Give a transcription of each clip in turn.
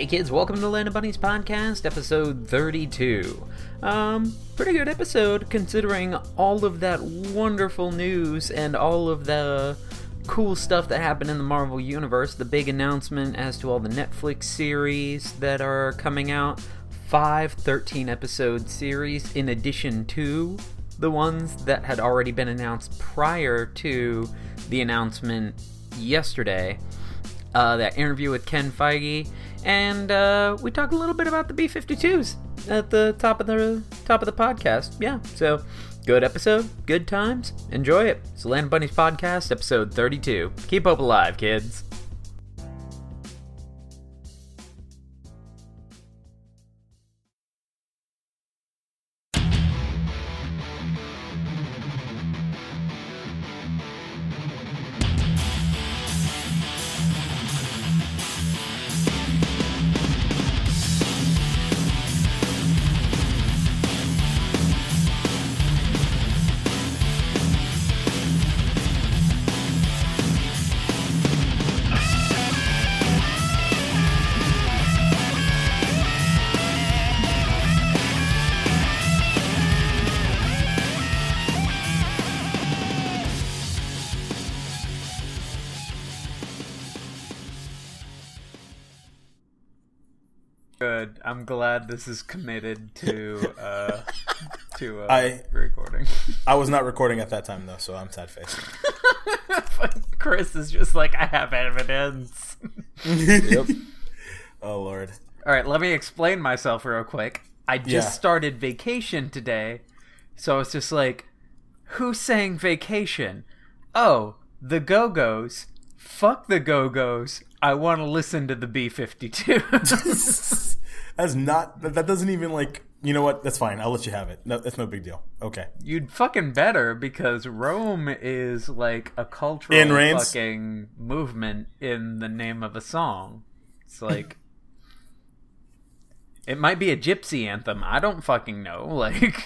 Hey kids, welcome to Land of Bunnies podcast, episode 32. Um, pretty good episode considering all of that wonderful news and all of the cool stuff that happened in the Marvel Universe. The big announcement as to all the Netflix series that are coming out. Five 13 episode series in addition to the ones that had already been announced prior to the announcement yesterday. Uh, that interview with Ken Feige, and uh, we talk a little bit about the B-52s at the top of the top of the podcast. Yeah, so good episode, good times, enjoy it. It's the Land Bunnies podcast, episode 32. Keep hope alive, kids. Glad this is committed to uh, to uh, I- recording. I was not recording at that time though, so I'm sad faced. Chris is just like, I have evidence. yep. Oh lord. All right, let me explain myself real quick. I just Yeah. started vacation today, so it's just like, who's saying vacation? Oh, the Go Go's. Fuck the Go Go's. I want to listen to the B 52s. That's not. That, that doesn't even like. You know what? That's fine. I'll let you have it. No, that's no big deal. Okay. You'd fucking better because Rome is like a cultural In fucking movement in the name of a song. It's like. it might be a gypsy anthem. I don't fucking know. Like.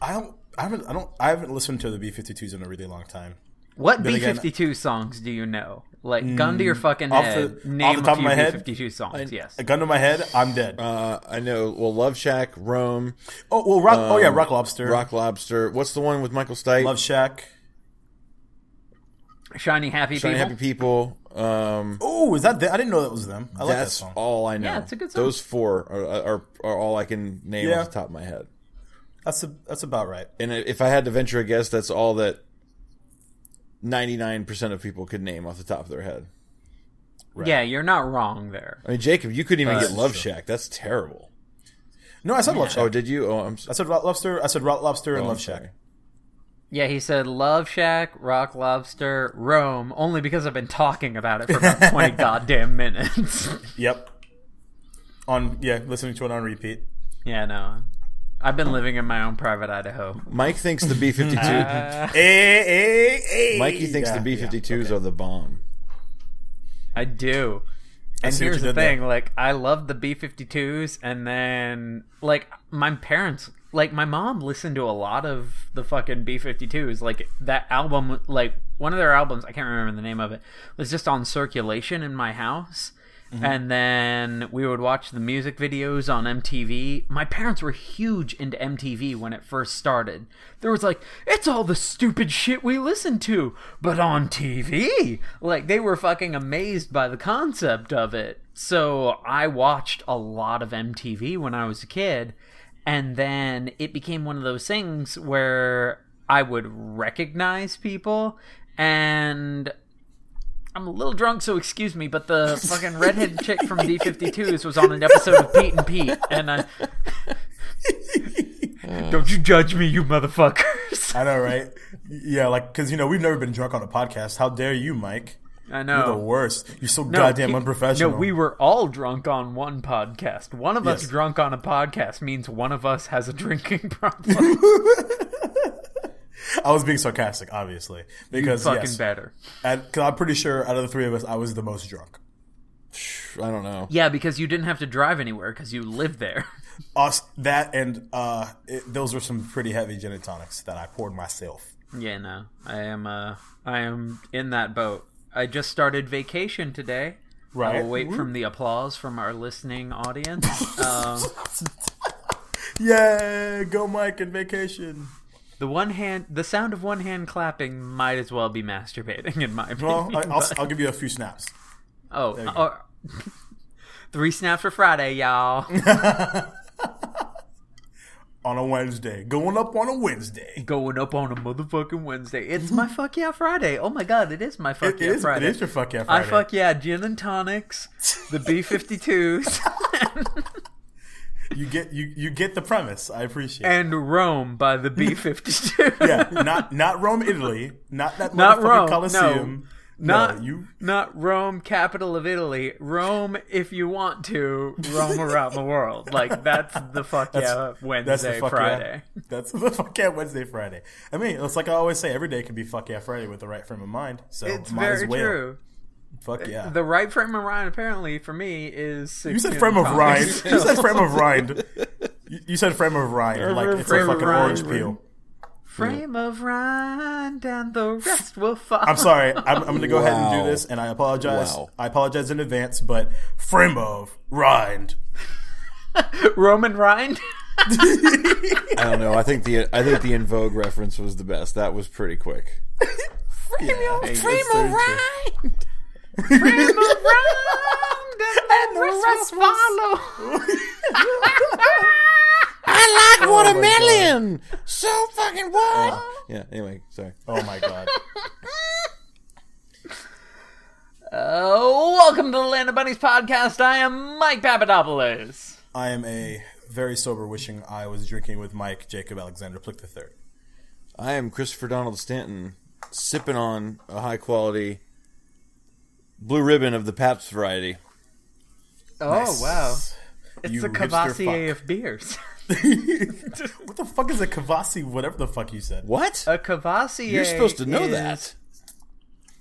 I don't. I haven't. I don't. I haven't listened to the B52s in a really long time. What B fifty two songs do you know? Like gun to your fucking off head. the- name off the top a of few my head, B fifty two songs. yes. A gun to my head. I'm dead. Uh, I know. Well, Love Shack, Rome, oh well. Rock. oh yeah. Rock Lobster. Rock Lobster. What's the one with Michael Stipe? Love Shack. Shiny happy People. Shiny people. Happy People. Um, Oh, is that? The, I didn't know that was them. I like that that's song. all I know. Yeah, it's a good song. Those four are, are are all I can name Yeah. off the top of my head. That's a, that's about right. And if I had to venture a guess, that's all that ninety nine percent of people could name off the top of their head. Yeah, you're not wrong there. I mean, Jacob, you couldn't even get Love sure. Shack. That's terrible. No, I said Love Shack. Oh, did you? Oh, I'm. s- I said Rock Lobster. I said Rock Lobster and oh, Love Shack. Yeah, he said Love Shack, Rock Lobster, Rome, only because I've been talking about it for about twenty goddamn minutes. Yep. On yeah, listening to it on repeat. yeah, no. I've been living in my own private Idaho. Mike thinks the B fifty two. Ah. Hey, hey, hey. Mikey thinks Yeah, the B yeah, fifty twos okay. are the bomb. I do. I And see here's the did there. thing, like I love the B52s and then like my parents like my mom listened to a lot of the fucking B52s. Like that album like one of their albums, I can't remember the name of it, was just on circulation in my house. Mm-hmm. And then we would watch the music videos on MTV. My parents were huge into MTV when it first started. There was like, it's all the stupid shit we listen to, but on TV. Like, they were fucking amazed by the concept of it. So I watched a lot of MTV when I was a kid. And then it became one of those things where I would recognize people and I'm a little drunk, so excuse me, but the fucking redhead chick from B52s was on an episode of Pete and Pete, and I. Don't you judge me, you motherfuckers. I know, right? Yeah, like because you know we've never been drunk on a podcast. How dare you, Mike? I know. You're the worst. You're so No, goddamn he- unprofessional. No, we were all drunk on one podcast. One of us drunk on a podcast means one of us has a drinking problem. I was being sarcastic, obviously, because fucking yes, better. because I'm pretty sure out of the three of us, I was the most drunk. I don't know. Yeah, because you didn't have to drive anywhere because you live there. Us that and uh, it, those were some pretty heavy gin and tonics that I poured myself. Yeah, no. I am uh I am in that boat. I just started vacation today. Right. I will wait from the applause from our listening audience. Um, Yeah, go Mike and vacation. The one hand, the sound of one hand clapping might as well be masturbating, in my opinion. Well, I, I'll, but- I'll give you a few snaps. oh, oh, three snaps for Friday, y'all. On a Wednesday. Going up on a Wednesday. Going up on a motherfucking Wednesday. It's my fuck yeah Friday. Oh my god, it is my fuck It yeah is, Friday. it is your fuck yeah Friday. I fuck yeah gin and tonics, the B 52s, You get you you get the premise. I appreciate it. and Rome by the B 52. Yeah, not not Rome, Italy. Not that Not Rome, Colosseum. Not no, you not Rome, capital of Italy. Rome, if you want to, roam around the world. Like that's the fuck That's- yeah that's the Wednesday, fuck Friday. Yeah. That's the fuck yeah Wednesday, Friday. I mean, it's like I always say, every day can be fuck yeah Friday with the right frame of mind. So It's might as very well. true. Fuck uh, yeah. The right frame of mind, apparently, for me is. you said frame of rind. You said frame of rind. You, you said frame of rind. Like it's a Frame of fucking rind. orange peel. Frame of rind, and the rest will follow. I'm sorry. I'm, I'm going to go ahead and do this, and I apologize. Wow. I apologize in advance, but frame of rind. Roman rind. I don't know. I think the I think the In Vogue reference was the best. That was pretty quick. frame of, Hey, frame of very true. rind. frame of and the rest will follow. I like Oh watermelon. so fucking what? yeah. Anyway, sorry. Oh my god. Uh, welcome to the Land of Bunnies podcast. I am Mike Papadopoulos. I am a very sober wishing I was drinking with Mike Jacob Alexander Plick III. I am Christopher Donald Stanton, sipping on a high quality blue ribbon of the Pabst variety. Oh Nice. wow, it's You the hipster Courvoisier of beers. what the fuck is a Kavasi? Whatever the fuck you said. What? A Courvoisier. You're supposed to know is- that.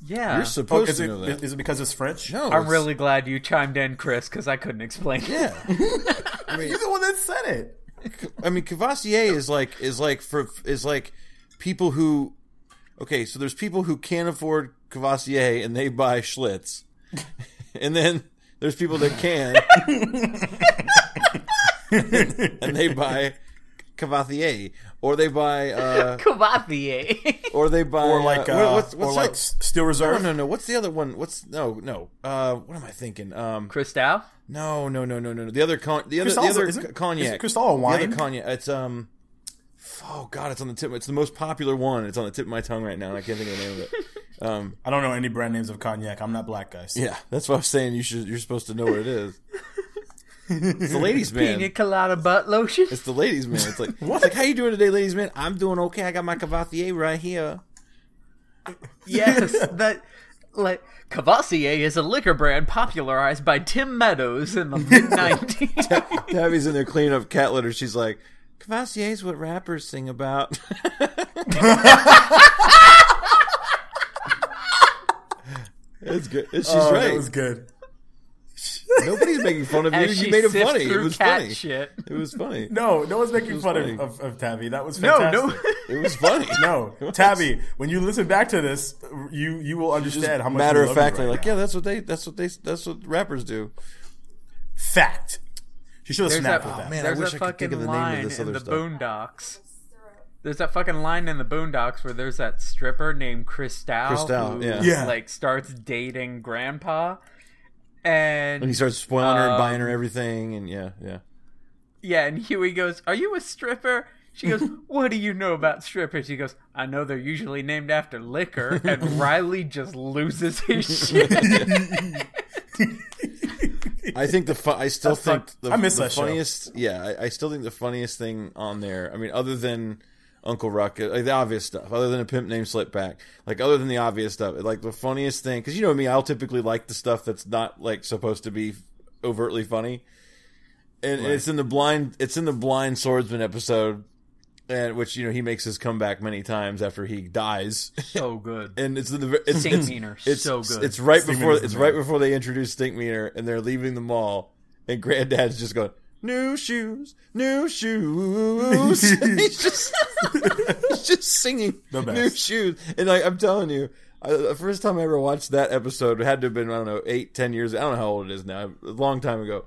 Yeah. You're Oh, supposed is, to it, know that. is it because it's French? no, I'm it's- really glad you chimed in, Chris, because I couldn't explain. it. Yeah. I mean, You're the one that said it. I mean, Courvoisier is like is like for is like people who. Okay, so there's people who can't afford Courvoisier and they buy Schlitz, and then there's people that can, and they buy Courvoisier, or they buy, uh, Courvoisier. or they buy, Or like, uh, uh, what's, or like the- S- Steel no, Reserve. no, no. What's the other one? What's no, no. Uh, what am I thinking? Um, Cristal? no, no, no, no, no. no. The other con, the other, the other isn't- cognac. isn't Cristal a The other cognac. It's um. Oh God, it's on the tip. It's the most popular one. It's on the tip of my tongue right now, and I can't think of the name of it. Um, I don't know any brand names of cognac. I'm not black, guys. yeah, that's what I was saying. You should. You're supposed to know what it is. It's the ladies' man. Pina colada butt lotion? It's the ladies' man. It's like, it's like, how you doing today, ladies' man? I'm doing okay. I got my Courvoisier right here. yes, that like Courvoisier is a liquor brand popularized by Tim Meadows in the mid '90s. Tabby's in there cleaning up cat litter. She's like, Courvoisier's what rappers sing about. It's good. She's Oh, right. that was good. Nobody's making fun of you. As You made it funny. It was funny. shit. It was funny. No, no one's making fun of, of, of Tabby. That was No, fantastic. no. It was funny. No, Tabby, when you listen back to this, you you will understand how much Matter of love you factly, right like, now. yeah, that's what they. That's what they. That's what rappers do. fact. She should have There's snapped that, with that. man, I there's wish that I could think fucking of the name of line this in other the stuff. Boondocks. There's that fucking line in the Boondocks where there's that stripper named Cristal, Cristal, who yeah. Yeah. like starts dating Grandpa, and And he starts spoiling her and Um, buying her everything, and yeah, yeah. Yeah, and Huey goes, "Are you a stripper?" She goes, "What do you know about strippers?" He goes, "I know they're usually named after liquor." And Riley just loses his shit. I think the fu- I still That's think fucked. the, I miss the that show. funniest. Yeah, I, I still think the funniest thing on there. I mean, other than Uncle Ruckus, uh, like the obvious stuff, other than a pimp named Slickback, like other than the obvious stuff, like the funniest thing, because you know me, I'll typically like the stuff that's not like supposed to be overtly funny, and it's in the blind. It's in the blind swordsman episode. And which you know he makes his comeback many times after he dies, so good. and it's in the it's, Stink it's, Meaner, it's so good. It's right Stink before it's right before they introduce Stink Meaner, and they're leaving the mall, and Granddad's just going, "New shoes, new shoes." he's just he's just singing The best. new shoes, and like I'm telling you, I, the first time I ever watched that episode it had to have been I don't know eight, ten years. I don't know how old it is now. A long time ago.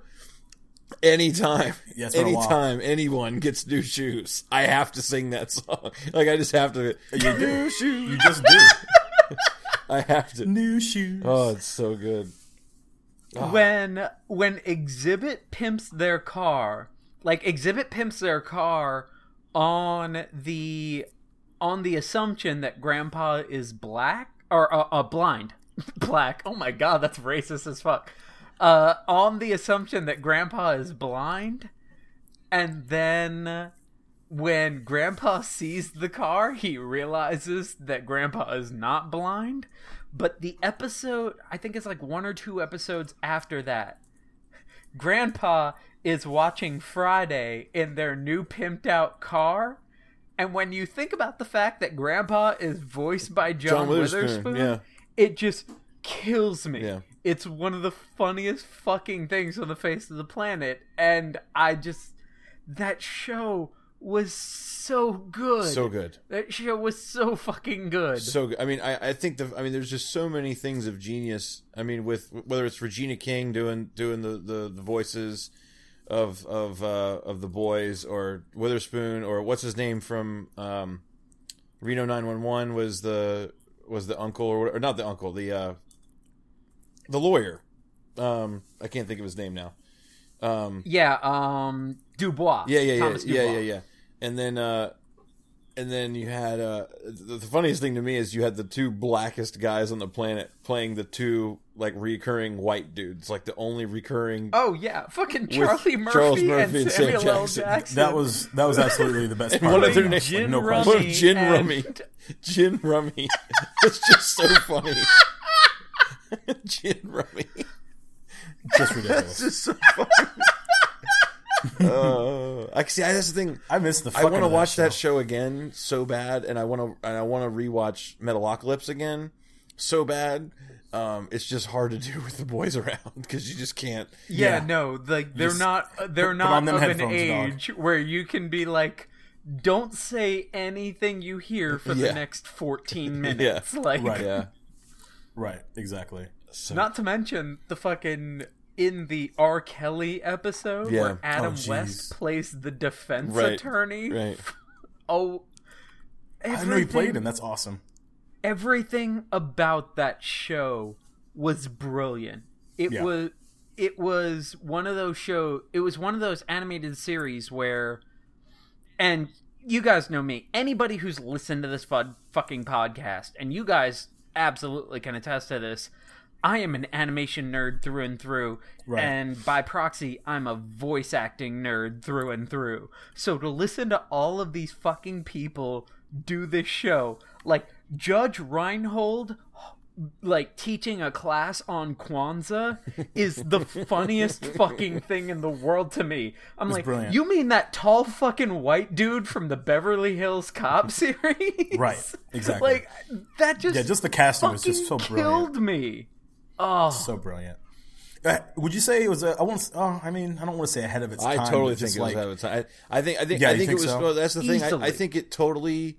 Anytime, Yeah, it's been anytime anyone gets new shoes, I have to sing that song. Like I just have to. You do. New shoes. You just do. I have to. New shoes. Oh, it's so good. Ah. when when Xzibit pimps their car like Xzibit pimps their car on the on the assumption that grandpa is black or uh, uh blind. Black. Oh my god that's racist as fuck. Uh on the assumption that grandpa is blind and then when grandpa sees the car he realizes that grandpa is not blind. But the episode i think it's like one or two episodes after that grandpa is watching friday in their new pimped out car and when you think about the fact that grandpa is voiced by john, John Witherspoon, witherspoon, yeah. it just kills me Yeah. it's one of the funniest fucking things on the face of the planet and i just that show was so good So good. that show was so fucking good so good. I mean, I, I think the I mean, there's just so many things of genius. I mean, with whether it's Regina King doing doing the, the, the voices of of uh, of the boys, or Witherspoon, or what's his name from um, Reno 911 was the was the uncle or, or not the uncle the uh, the lawyer. Um, I can't think of his name now. Um, yeah um dubois yeah, yeah, yeah, Thomas yeah, Dubois. yeah, yeah. And then, uh, and then you had uh, the, the funniest thing to me is you had the two blackest guys on the planet playing the two like recurring white dudes, like the only recurring. oh yeah fucking charlie murphy, Charles Murphy and and Sam samuel l Jackson. jackson That was that was absolutely the best part. one of of their names- Gin no Rummy question. What if Gin and- Rummy, Gin Rummy. It's just so funny. Gin Rummy. Just ridiculous. Just so funny. uh, I see. I, that's the thing. I missed the. I want to of watch that show. show again so bad, and I want to and I want to rewatch Metalocalypse again so bad. Um, it's just hard to do with the boys around because you just can't. yeah, Yeah. no like they're Just not they're put not on of an headphones, dog. age where you can be like don't say anything you hear for the next 14 minutes like Right. Yeah, Right. Exactly. so, Not to mention the fucking in the R. Kelly episode Yeah. where Adam Oh. West plays the defense Right. attorney. right. Oh, I know he played him. That's awesome. Everything about that show was brilliant. It Yeah. was it was one of those show. It was one of those animated series where, and you guys know me. Anybody who's listened to this fud, fucking podcast, and you guys absolutely can attest to this. I am an animation nerd through and through, Right. and by proxy, I'm a voice acting nerd through and through. So to listen to all of these fucking people do this show, like Judge Reinhold, like teaching a class on Kwanzaa, is the funniest fucking thing in the world to me. I'm like, brilliant. you mean that tall fucking white dude from the Beverly Hills Cop series? Right, exactly. Like that just Yeah, just the casting was just so killed brilliant. me. Oh, So brilliant. Uh, would you say it was a? I want. Oh, I mean, I don't want to say ahead of its I time. I totally think just it was ahead of its time. I, I think. I think. Yeah, I you think, think it was. so? Well, that's the thing. I, I think it totally.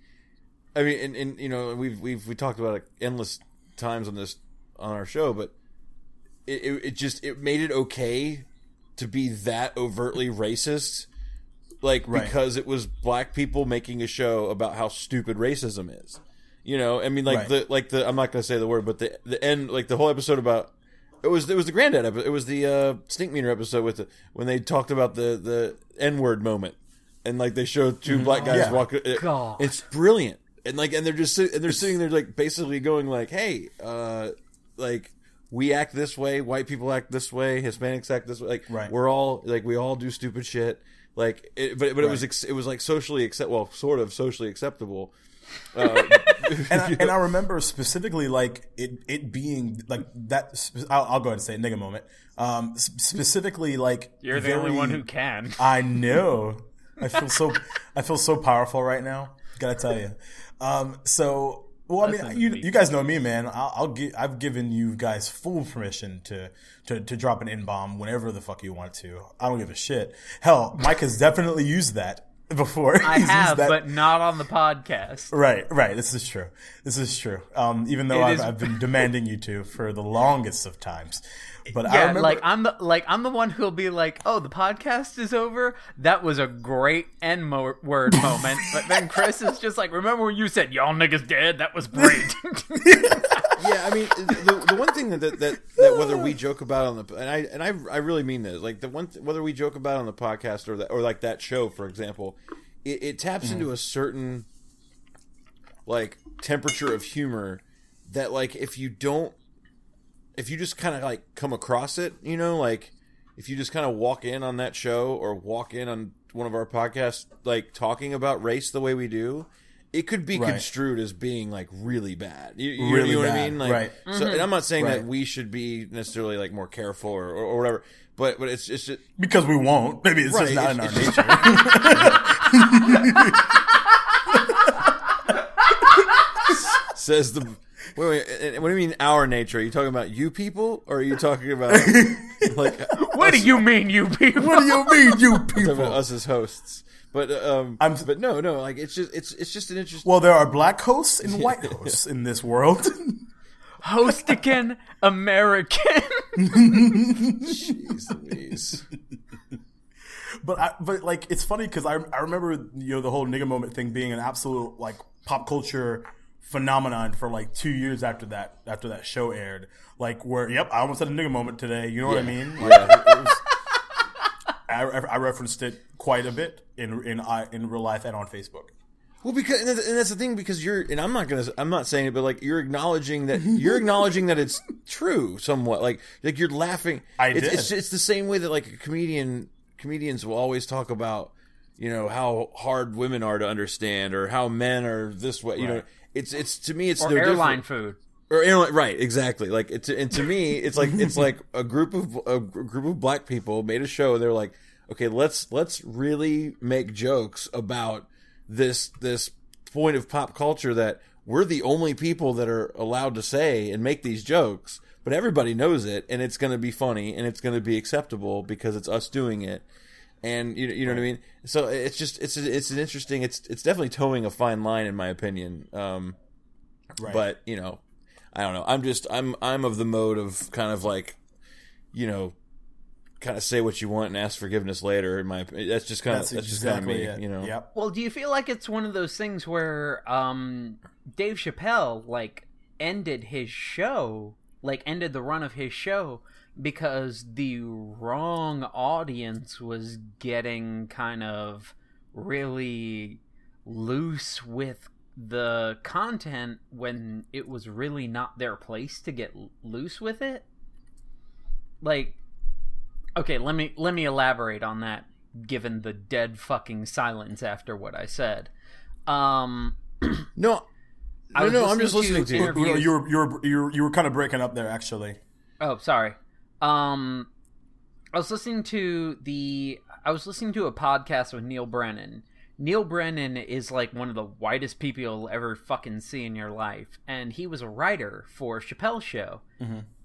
I mean, and, and you know, we've we've we talked about it endless times on this on our show, but it, it, it just it made it okay to be that overtly racist, like Right. because it was black people making a show about how stupid racism is. You know, I mean, like Right. the like the I'm not going to say the word, but the the end, like the whole episode about it was it was the granddad episode. It was the uh, Stink Meaner episode with the when they talked about the the n word moment, and like they showed two black guys Yeah. walking. it- God. it's brilliant, and like and they're just and they're sitting there like basically going like, hey, uh, like we act this way, white people act this way, Hispanics act this way. Like Right. we're all like we all do stupid shit. Like, it, but but it was ex- it was like socially accept well, sort of socially acceptable. Uh, and I, and I remember specifically like it it being like that. I'll, I'll go ahead and say it, nigga moment. Um, specifically like you're the only one who can. I know. I feel so. I feel so powerful right now. Gotta tell you. Um, so, well, I mean, you, you guys know me, man. I'll, I'll gi- I've given you guys full permission to, to to drop an in bomb whenever the fuck you want to. I don't give a shit. Hell, Mike has definitely used that before. I have, but not on the podcast. Right, right. This is true. This is true. Um, even though I've, is- I've been demanding you to for the longest of times, but I Yeah, remember, like I'm the like I'm the one who'll be like, "Oh, the podcast is over. That was a great N mo- word moment." But then Chris is just like, "Remember when you said y'all niggas dead? That was great." yeah, I mean, the, the one thing that, that that that whether we joke about on the and I and I I really mean this, like the one th- whether we joke about on the podcast or that or like that show, for example, it, it taps into mm. a certain like temperature of humor that like if you don't if you just kind of like come across it, you know, like if you just kind of walk in on that show or walk in on one of our podcasts, like talking about race the way we do, it could be Right. construed as being like really bad. You, you, Really you know what I mean? Like, right. So, and I'm not saying Right. that we should be necessarily like more careful or, or, or whatever, but but it's it's just because we won't. Maybe it's just not in our nature. says the. Wait, wait, and- and what do you mean our nature? Are you talking about you people, or are you talking about like what do you mean, you people? what do you mean, you talking about people? us as hosts? But um, I'm- but no, no, like it's just it's it's just an interesting. Well, there are black hosts and white hosts in this world. Hostican American. Jeez Louise. But I, but like it's funny because I I remember you know the whole nigga moment thing being an absolute like pop culture phenomenon for like two years after that after that show aired. Like where yep I almost had a nigga moment today. You know what I mean? Like, Yeah. it was- I, I referenced it quite a bit in in in real life and on Facebook. Well, because and that's, and that's the thing because you're and I'm not gonna I'm not saying it, but like you're acknowledging that you're acknowledging that it's true somewhat. Like like you're laughing. I it's, did. It's, it's the same way that like a comedian comedians will always talk about you know how hard women are to understand or how men are this way. You know. It's it's to me it's or no airline different. food. or airline right exactly like it's and to me it's like it's like a group of a group of black people made a show and they're like okay let's let's really make jokes about this this point of pop culture that we're the only people that are allowed to say and make these jokes but everybody knows it and it's going to be funny and it's going to be acceptable because it's us doing it and you, you know what I mean. So it's just it's it's an interesting it's it's definitely towing a fine line in my opinion. Um, Right. but you know, I don't know. I'm just I'm I'm of the mode of kind of like, you know, kind of say what you want and ask forgiveness later. In my that's just kind of that's, that's, just exactly kind of me. it. You know. Yep. Well, do you feel like it's one of those things where um, Dave Chappelle like ended his show, like ended the run of his show because the wrong audience was getting kind of really loose with the content when it was really not their place to get loose with it? Like Okay, let me let me elaborate on that given the dead fucking silence after what I said. Um No. I No, no, I'm just listening to you. You were you were you were you were kind of breaking up there actually. Oh, sorry. Um, I was listening to the. I was listening to a podcast with Neal Brennan. Neal Brennan is like one of the whitest people you'll ever fucking see in your life, and he was a writer for Chappelle's show.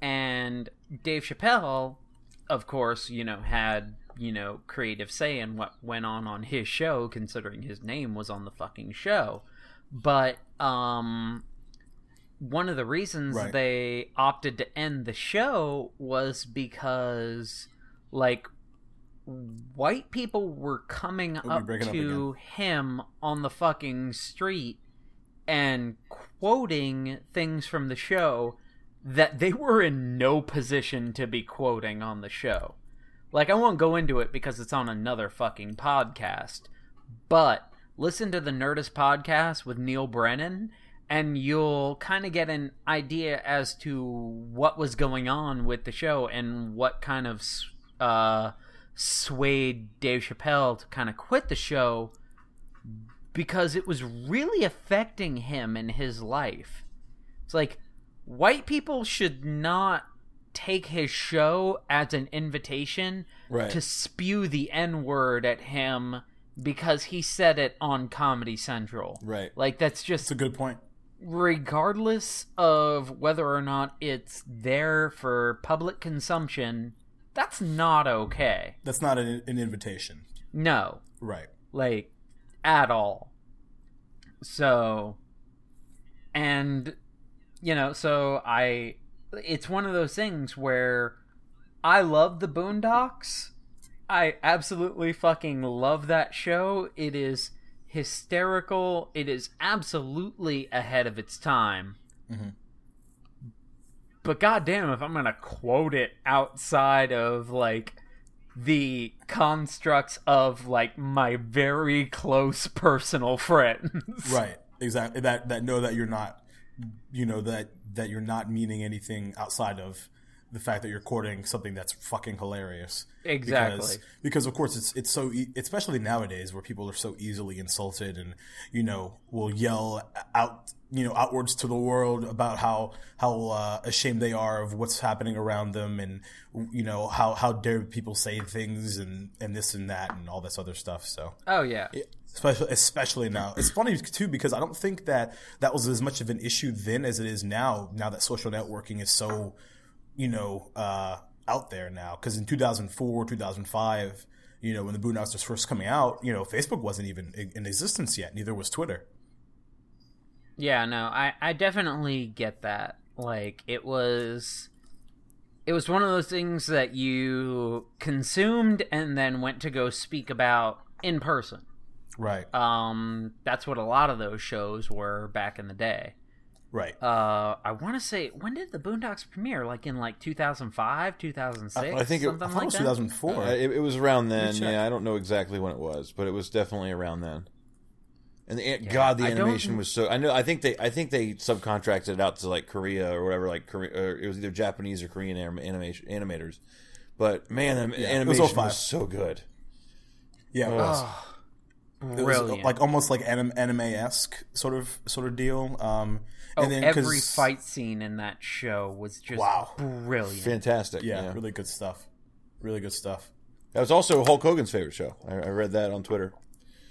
And Dave Chappelle, of course, you know, had you know creative say in what went on on his show, considering his name was on the fucking show. But um, one of the reasons Right. they opted to end the show was because like white people were coming up breaking up to him on the fucking street and quoting things from the show that they were in no position to be quoting on the show. Like I won't go into it because it's on another fucking podcast, but listen to the Nerdist podcast with Neal Brennan and you'll kind of get an idea as to what was going on with the show and what kind of uh, swayed Dave Chappelle to kind of quit the show because it was really affecting him in his life. It's like white people should not take his show as an invitation Right. to spew the N word at him because he said it on Comedy Central. Right. Like that's just That's a good point. Regardless of whether or not it's there for public consumption, that's not okay. That's not an, an invitation. No. Right. Like at all. So, and you know, so I, it's one of those things where I love the Boondocks. I absolutely fucking love that show. It is hysterical. It is absolutely ahead of its time. Mm-hmm. But goddamn, if I'm gonna quote it outside of like the constructs of like my very close personal friends. Right. Exactly. That that know that you're not, you know that that you're not meaning anything outside of the fact that you're quoting something that's fucking hilarious. Exactly. Because, because of course it's it's so e- especially nowadays where people are so easily insulted and you know will yell out you know outwards to the world about how how uh, ashamed they are of what's happening around them and you know how how dare people say things and and this and that and all this other stuff. So Oh yeah. especially especially now. It's funny too because I don't think that that was as much of an issue then as it is now. Now that social networking is so, you know, uh, out there now. Because in 2004, 2005, you know, when the Boondocks was first coming out, you know, Facebook wasn't even in in existence yet. Neither was Twitter. Yeah, no, I I definitely get that. Like it was it was one of those things that you consumed and then went to go speak about in person. Right. Um that's what a lot of those shows were back in the day. Right. Uh I want to say when did the Boondocks premiere? Like in like 2005, 2006, I think it- something I like it was that. 2004. Uh, it, it was around then. Yeah, I don't know exactly when it was, but it was definitely around then. And the, God, the animation was so. I know. I think they. I think they subcontracted it out to like Korea or whatever. Like Korea, or it was either Japanese or Korean anim- animation animators. But man, the was animation was, 05. so good. yeah, it was. It was like almost like anime esque sort of sort of deal. Um, oh, and then every 'cause- fight scene in that show was just Wow. brilliant. Fantastic. yeah, Yeah, really good stuff. Really good stuff. that was also Hulk Hogan's favorite show. I, I read that on Twitter.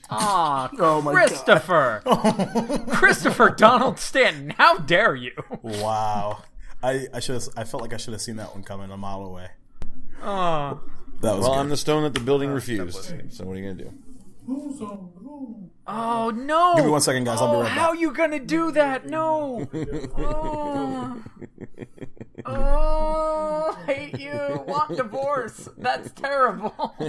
Aw, Oh my Christopher! Christopher Donald Stanton, how dare you? Wow. I, I should have, I felt like I should have seen that one coming a mile away. Oh, That was Well, good. I'm the stone that the building refused. So what are you gonna do? Who's on who? oh no! Give me one second, guys. I'll be Oh, right how back. you gonna do that? No! Oh, oh hate you. Want divorce? That's terrible.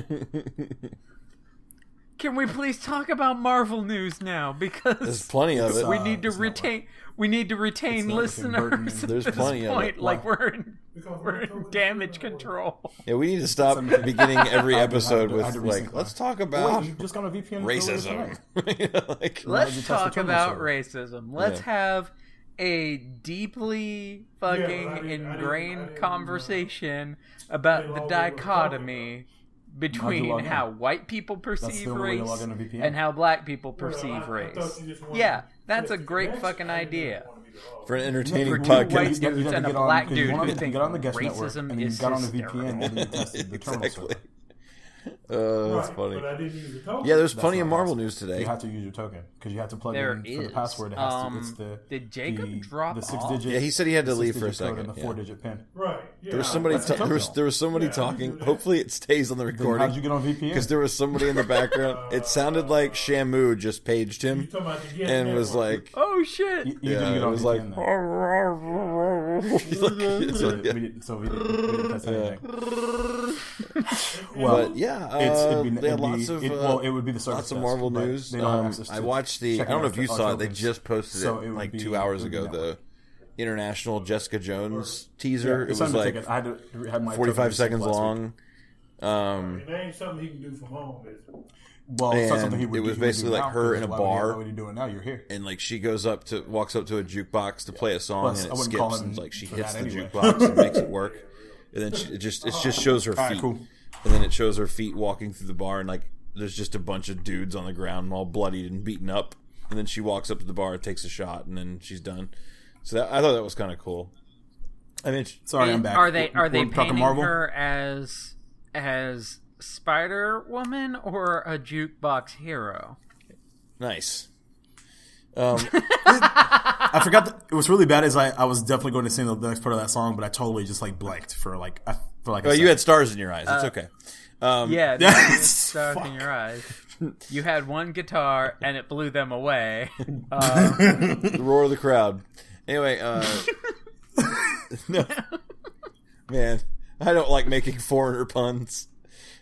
Can we please talk about Marvel news now? Because there's plenty of it. we Uh, need to it's not retain. We need to retain not the Tim Burton listeners. news. at There's this plenty of it. point. Like we're in, we're in damage control. Yeah, we need to stop beginning every I had to- episode with like, let's talk about you just got a VPN racism. like, Let's talk about server. racism. Let's Yeah. have a deeply fucking I didn't- I didn't- ingrained I didn't, conversation about didn't the log in dichotomy between log in? how white people perceive the only way to race log in to VPN? and how black people Well, I- perceive I race. thought you just wanted Yeah, that's a great fucking match. I didn't idea. want to be the host. for an entertaining For two podcast. white You dudes and a get on- black because you dude who think get on the guest network, racism and you is got on the. VPN and you tested the terminal exactly. server. Uh, that's Right, funny. But I didn't use the token. Yeah, there's That's plenty of Marvel possible. news today. You have to use your token because you have to plug There in for is. the password. It has Um, to. It's the did Jacob the, drop the six off? digit. Yeah, he said he had to the leave for a six-digit code second, And the yeah. four digit pin. Right. Yeah. There was somebody. That's ta- a there was token. there was somebody Yeah, talking. do. Hopefully, it stays on the Then recording. how'd you get on VPN? Because there was somebody in the background. It sounded like Shamu just paged You him talking about the guest and was network. like, Oh shit! you, you yeah, didn't get it on was VPN like, then. It's so, like- we didn't, so we didn't, we didn't test anything. but yeah, uh, It's, it'd be, they it'd had be, lots of it, uh, well, it would be the service lots of Marvel but news. They don't Um, access to I watched the. I don't know if you our saw it. They just posted So it, it like be- two hours it would be ago. The international Jessica Jones teaser. Yeah, it was like it. I had to have my 45 seconds long. Um, It ain't something he can do from home. Is? Well, it's not something he would it do- was he would do basically like now, her in a why would he- bar. Why would you do it now? You're here. and like she goes up to walks up to a jukebox to play a song Plus, and I it wouldn't call skips and like she hits the anyway. jukebox and makes it work and then she, it just it just shows her feet Alright, cool. And then it shows her feet walking through the bar and like there's just a bunch of dudes on the ground all bloodied and beaten up and then she walks up to the bar takes a shot and then she's done so that, I thought that was kind of cool I mean Sorry, I'm back. Are they We're- they we're talking painting Marvel? her as as Spider Woman or a jukebox hero? nice um, I forgot. That, it was really bad. Is I, I was definitely going to sing the next part of that song, but I totally just like blanked for like I- for like. A well, you had stars in your eyes it's okay um, Yeah, Yeah, yeah it's- stars in your eyes. You had one guitar and it blew them away. Um, the roar of the crowd. Anyway, uh, no, man, I don't like making foreigner puns.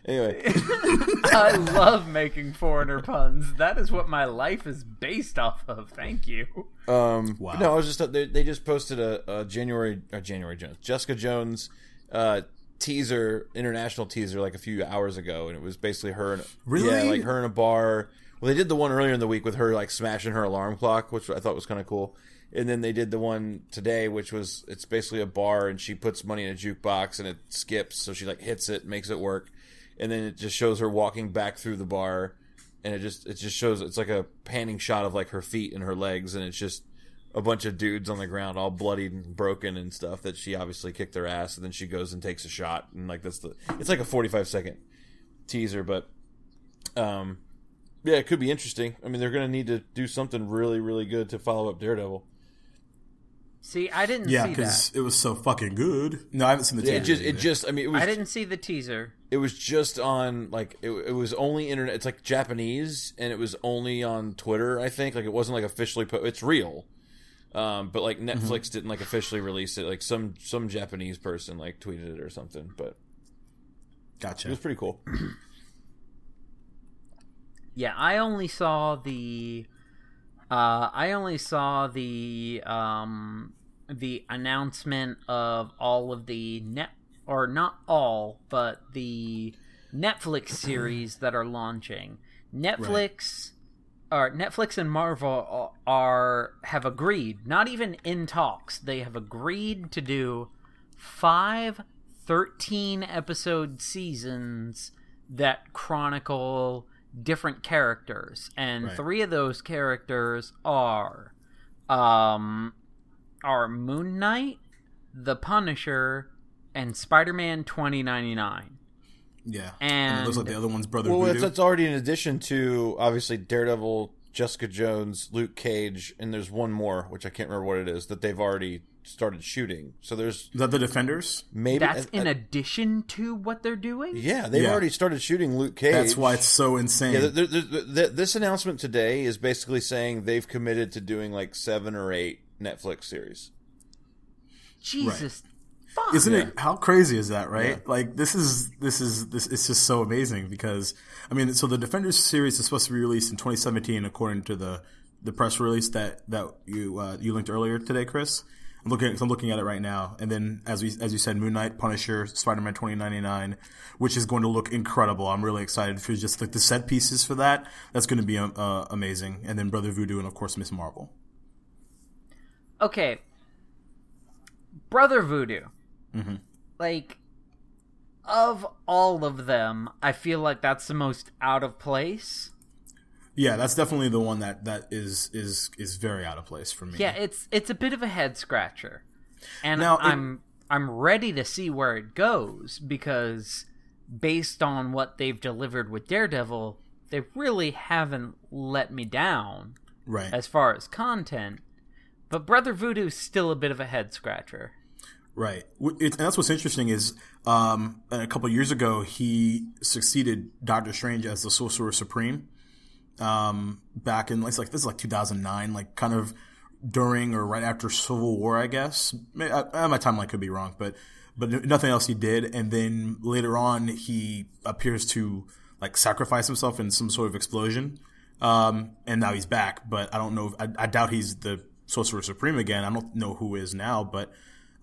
Anyway, I love making foreigner puns. That is what my life is based off of. Thank you. um, Wow. no, I was just they, they just posted a, a January or January Jones Jessica Jones uh, teaser, international teaser, like a few hours ago, and it was basically her. In, Really? Yeah, like her in a bar. Well, they did the one earlier in the week with her like smashing her alarm clock, which I thought was kind of cool. And then they did the one today, which was it's basically a bar, and she puts money in a jukebox, and it skips, so she like hits it, makes it work, and then it just shows her walking back through the bar, and it just it just shows it's like a panning shot of like her feet and her legs, and it's just a bunch of dudes on the ground, all bloodied and broken and stuff. That she obviously kicked their ass, and then she goes and takes a shot, and like that's the it's like a forty five second teaser, but um, yeah, it could be interesting. I mean, they're going to need to do something really, really good to follow up Daredevil. See, I didn't Yeah, see because that. it was so fucking good. No, I haven't seen the It teaser. just, it just, I mean, it was, I didn't see the teaser. it was just on like, it, it was only internet. It's like Japanese, and it was only on Twitter. I think like it wasn't like officially. Po- it's real, um, but like Netflix didn't like officially release it. Like some some Japanese person like tweeted it or something. But gotcha. it was pretty cool. Yeah, I only saw the uh I only saw the um the announcement of all of the net or not all, but the Netflix series that are launching. Netflix or Netflix and Marvel are have agreed, not even in talks, they have agreed to do five 13 episode seasons that chronicle different characters and Right. three of those characters are um are Moon Knight, The Punisher, and Spider-Man 2099. Yeah, And- it looks like the other one's brother Well, Voodoo. that's, that's already in addition to obviously Daredevil, Jessica Jones, Luke Cage, and there's one more which I can't remember what it is that they've already started shooting. So there's Is that the Defenders? maybe That's uh, in uh, addition to what they're doing? yeah they've Yeah. already started shooting Luke Cage. That's why it's so insane. Yeah, there, there, there, this announcement today is basically saying they've committed to doing like seven or eight Netflix series. Jesus. Fuck. Isn't it? How crazy is that, right? Like this is this is this. It's just so amazing because I mean, so the Defenders series is supposed to be released in 2017, according to the the press release that that you uh, you linked earlier today, Chris. I'm looking. I'm looking at it right now, and then as we as you said, Moon Knight, Punisher, Spider Man 2099, which is going to look incredible. I'm really excited for just like the set pieces for that. That's going to be uh, amazing. And then Brother Voodoo, and of course Miss Marvel. okay brother voodoo Mm-hmm. like of all of them i feel like that's the most out of place Yeah, that's definitely the one that that is is is very out of place for me. yeah it's it's a bit of a head scratcher and Now, i'm i'm ready to see where it goes because based on what they've delivered with daredevil they really haven't let me down right. as far as content but brother voodoo's still a bit of a head scratcher Right. It, and that's what's interesting is um, a couple years ago he succeeded Doctor Strange as the Sorcerer Supreme. Um, back in it's like this is like 2009, like kind of during or right after Civil War, I guess. I, I- my timeline could be wrong, but but nothing else he did. And then later on, he appears to like sacrifice himself in some sort of explosion. Um, and now he's back, but I don't know. If, I, I doubt he's the Sorcerer Supreme again. I don't know who is now, but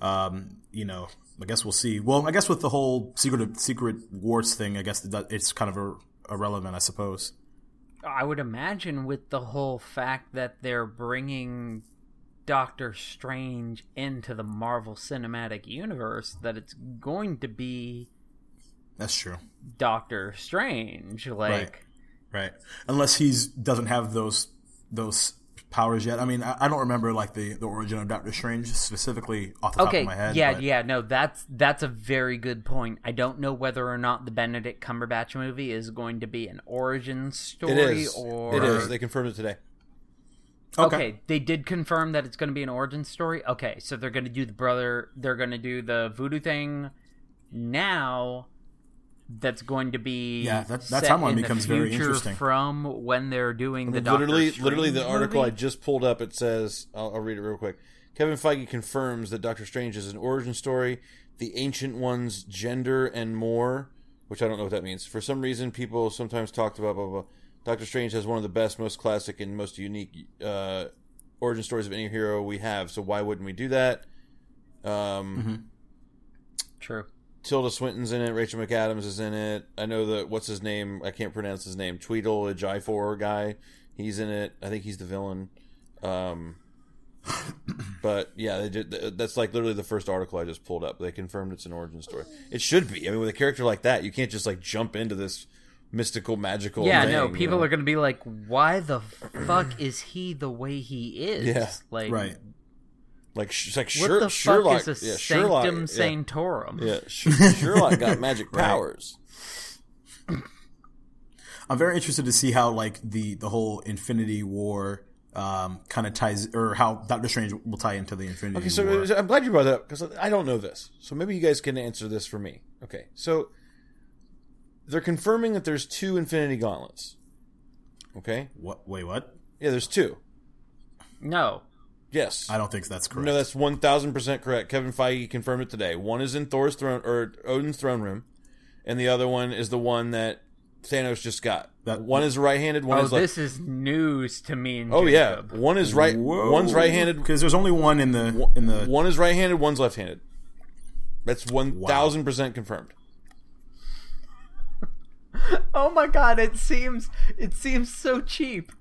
um, you know, I guess we'll see. Well, I guess with the whole secret secret wars thing, I guess that it's kind of ir- irrelevant, I suppose. I would imagine with the whole fact that they're bringing Doctor Strange into the Marvel Cinematic Universe that it's going to be That's true, Doctor Strange like right? Unless he's doesn't have those those powers yet. I mean, I, I don't remember like the the origin of Doctor Strange specifically off the top Okay, of my head. yeah, but- yeah, no, that's that's a very good point. I don't know whether or not the Benedict Cumberbatch movie is going to be an origin story It is. or It is. They confirmed it today. Okay. Okay, they did confirm that it's going to be an origin story. Okay, so they're going to do the brother. They're going to do the voodoo thing now. That's going to be Yeah, that- that set timeline in becomes very interesting. from when they're doing the Doctor literally, Strange literally, the article I just pulled up. It says, I'll, I'll read it real quick. Kevin Feige confirms that Doctor Strange is an origin story, the Ancient One's gender, and more. Which I don't know what that means. For some reason, people sometimes talked about blah blah. blah. Doctor Strange has one of the best, most classic, and most unique uh, origin stories of any hero we have. So why wouldn't we do that? Um, True. Tilda Swinton's in it. Rachel McAdams is in it. I know that what's his name? I can't pronounce his name. Tweedle, a J4 guy. He's in it. I think he's the villain. Um, but yeah, they did. That's like literally the first article I just pulled up. They confirmed it's an origin story. It should be. I mean, with a character like that, you can't just like jump into this mystical, magical. Yeah, thing, no, you people know? are going to be like, why the fuck is he the way he is? Yeah. Like, Right. Like sh- it's like what Sher- the Sherlock. is a yeah, Sherlock. sanctum yeah. sanctorum? Yeah, Sh- Sherlock got magic powers. I'm very interested to see how like the the whole Infinity War um, kind of ties, or how Doctor Strange will tie into the Infinity Okay, so War. so I'm glad you brought that up because I don't know this. So maybe you guys can answer this for me. Okay, so they're confirming that there's two Infinity Gauntlets. Okay, What? Wait, what? yeah, there's two. No. Yes, I don't think that's correct. no, that's one thousand percent correct. Kevin Feige confirmed it today. One is in Thor's throne or Odin's throne room, and the other one is the one that Thanos just got. That- one is right-handed. One Oh, is left. this is news to me and oh yeah, one is right. One's right-handed. because there's only one in the in the. One is right-handed. One's left-handed. That's one thousand percent confirmed. Oh my god, it seems it seems so cheap.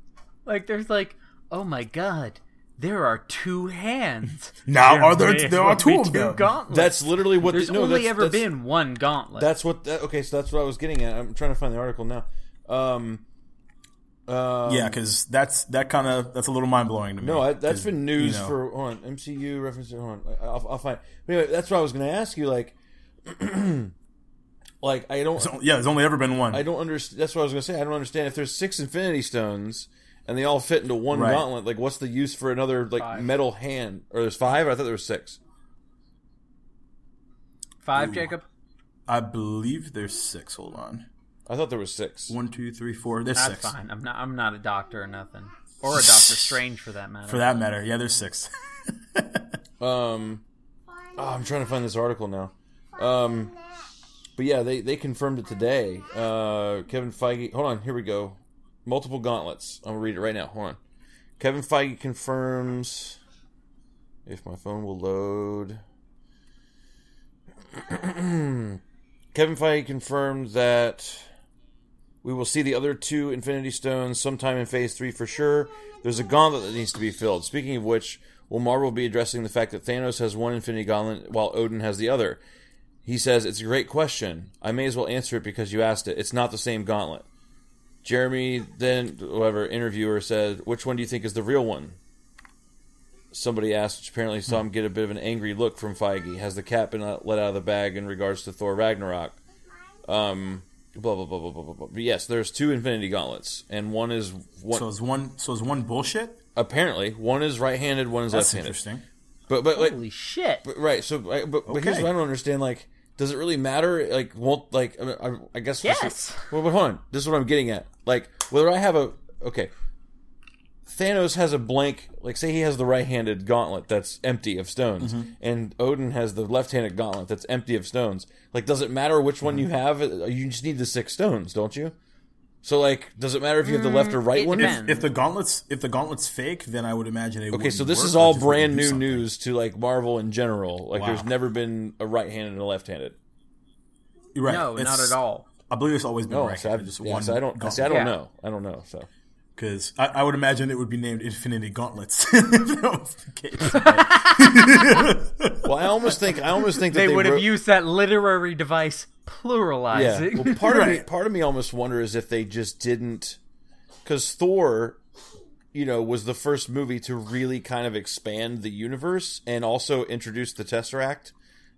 Like there's like, oh my god, there are two hands. Now are there? may There are two be of them. gauntlets. That's literally what. There's the, no, only that's, ever that's, been one gauntlet. That's what. That, okay, so that's what I was getting at. I'm trying to find the article now. Um, um, yeah, because that's that kind of that's a little mind blowing to me. No, I, that's 'Cause, been news you know, for hold on MCU reference. Hold on, I- I'll, I'll find. But anyway, that's what I was going to ask you. Like, like I don't, so- yeah, there's only ever been one. I don't understand. That's what I was going to say. I don't understand if there's six Infinity Stones and they all fit into one Right. gauntlet. Like, what's the use for another like Five. metal hand? Or there's five? I thought there was six. Five, Jacob. I believe there's six. Hold on. I thought there was six. One, two, three, four. There's That's six. fine. I'm not. I'm not a doctor or nothing, or a Doctor Strange for that matter. For that matter, yeah, there's six. Um, oh, I'm trying to find this article now. Um, but yeah, they they confirmed it today. Uh, Kevin Feige. Hold on, here we go. Multiple gauntlets. I'm gonna read it right now. Hold on. Kevin Feige confirms. If my phone will load. Kevin Feige confirmed that we will see the other two Infinity Stones sometime in Phase 3 for sure. There's a gauntlet that needs to be filled. Speaking of which, will Marvel be addressing the fact that Thanos has one Infinity Gauntlet while Odin has the other? He says, It's a great question. I may as well answer it because you asked it. It's not the same gauntlet. Jeremy, then, whoever, interviewer said, Which one do you think is the real one? Somebody asked, which apparently saw him get a bit of an angry look from Feige. Has the cat been let out of the bag in regards to Thor Ragnarok? Um, blah blah blah blah blah blah. blah. But yes, there's two Infinity Gauntlets, and one is one. So is one. So is one bullshit. apparently, one is right-handed, one is That's left-handed. interesting. But but like, Holy shit! but, right. So I- but, but here's what I don't understand. Like, does it really matter? Like, won't like I, I, guess. Yes. Well, but hold on. This is what I'm getting at. Like, whether I have a okay. Thanos has a blank, like say he has the right-handed gauntlet that's empty of stones, Mm-hmm. and Odin has the left-handed gauntlet that's empty of stones. Like, does it matter which one you Mm-hmm. have? You just need the six stones, don't you? So, like, does it matter if you have the left or right mm, it one? depends. If the gauntlets, if the gauntlet's fake, then I would imagine it. Would be. Okay, so this work is all brand new something. news to like Marvel in general. Like, Wow. there's never been a right-handed and a left-handed. You're right. no, not at all. I believe it's always been No, right. so I, just yeah, one so I don't. See, I don't Yeah. know. I don't know. So Because I, I would imagine it would be named Infinity Gauntlets if that was the case. well, I almost think I almost think that They, they, would have used that literary device Yeah. pluralizing. Well, part of me, part of me almost wonder is if they just didn't, because Thor, you know, was the first movie to really kind of expand the universe and also introduce the Tesseract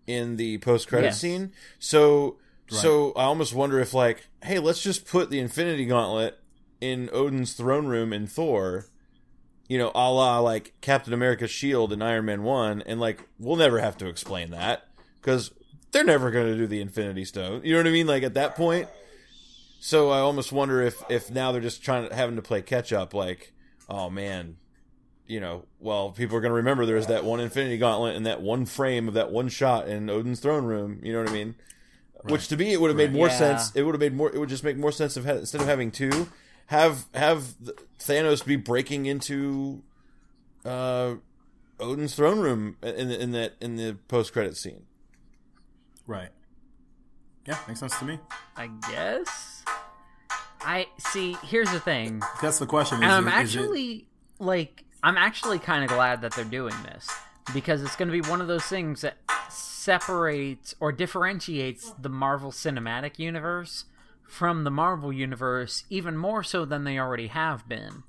in the post credit Yes. scene. So, so I almost wonder if like, hey, let's just put the Infinity Gauntlet in Odin's throne room in Thor. You know, a la like Captain America's shield in Iron Man One, and like we'll never have to explain that because they're never going to do the Infinity Stone. You know what I mean? Like at that point. So I almost wonder if if now they're just trying to having to play catch up. Like, oh man, you know, well, people are going to remember there's that one Infinity Gauntlet and that one frame of that one shot in Odin's throne room. You know what I mean? Which to me, it would have made more Yeah. sense. It would have made more. It would just make more sense if instead of having two, have have Thanos be breaking into uh, Odin's throne room in the, in that in the post credit scene. Right. Yeah, makes sense to me. I guess. I see. Here's the thing. That's the question. Is And I'm it- actually like I'm actually kind of glad that they're doing this because it's going to be one of those things that separates or differentiates the Marvel Cinematic Universe from the Marvel Universe even more so than they already have been.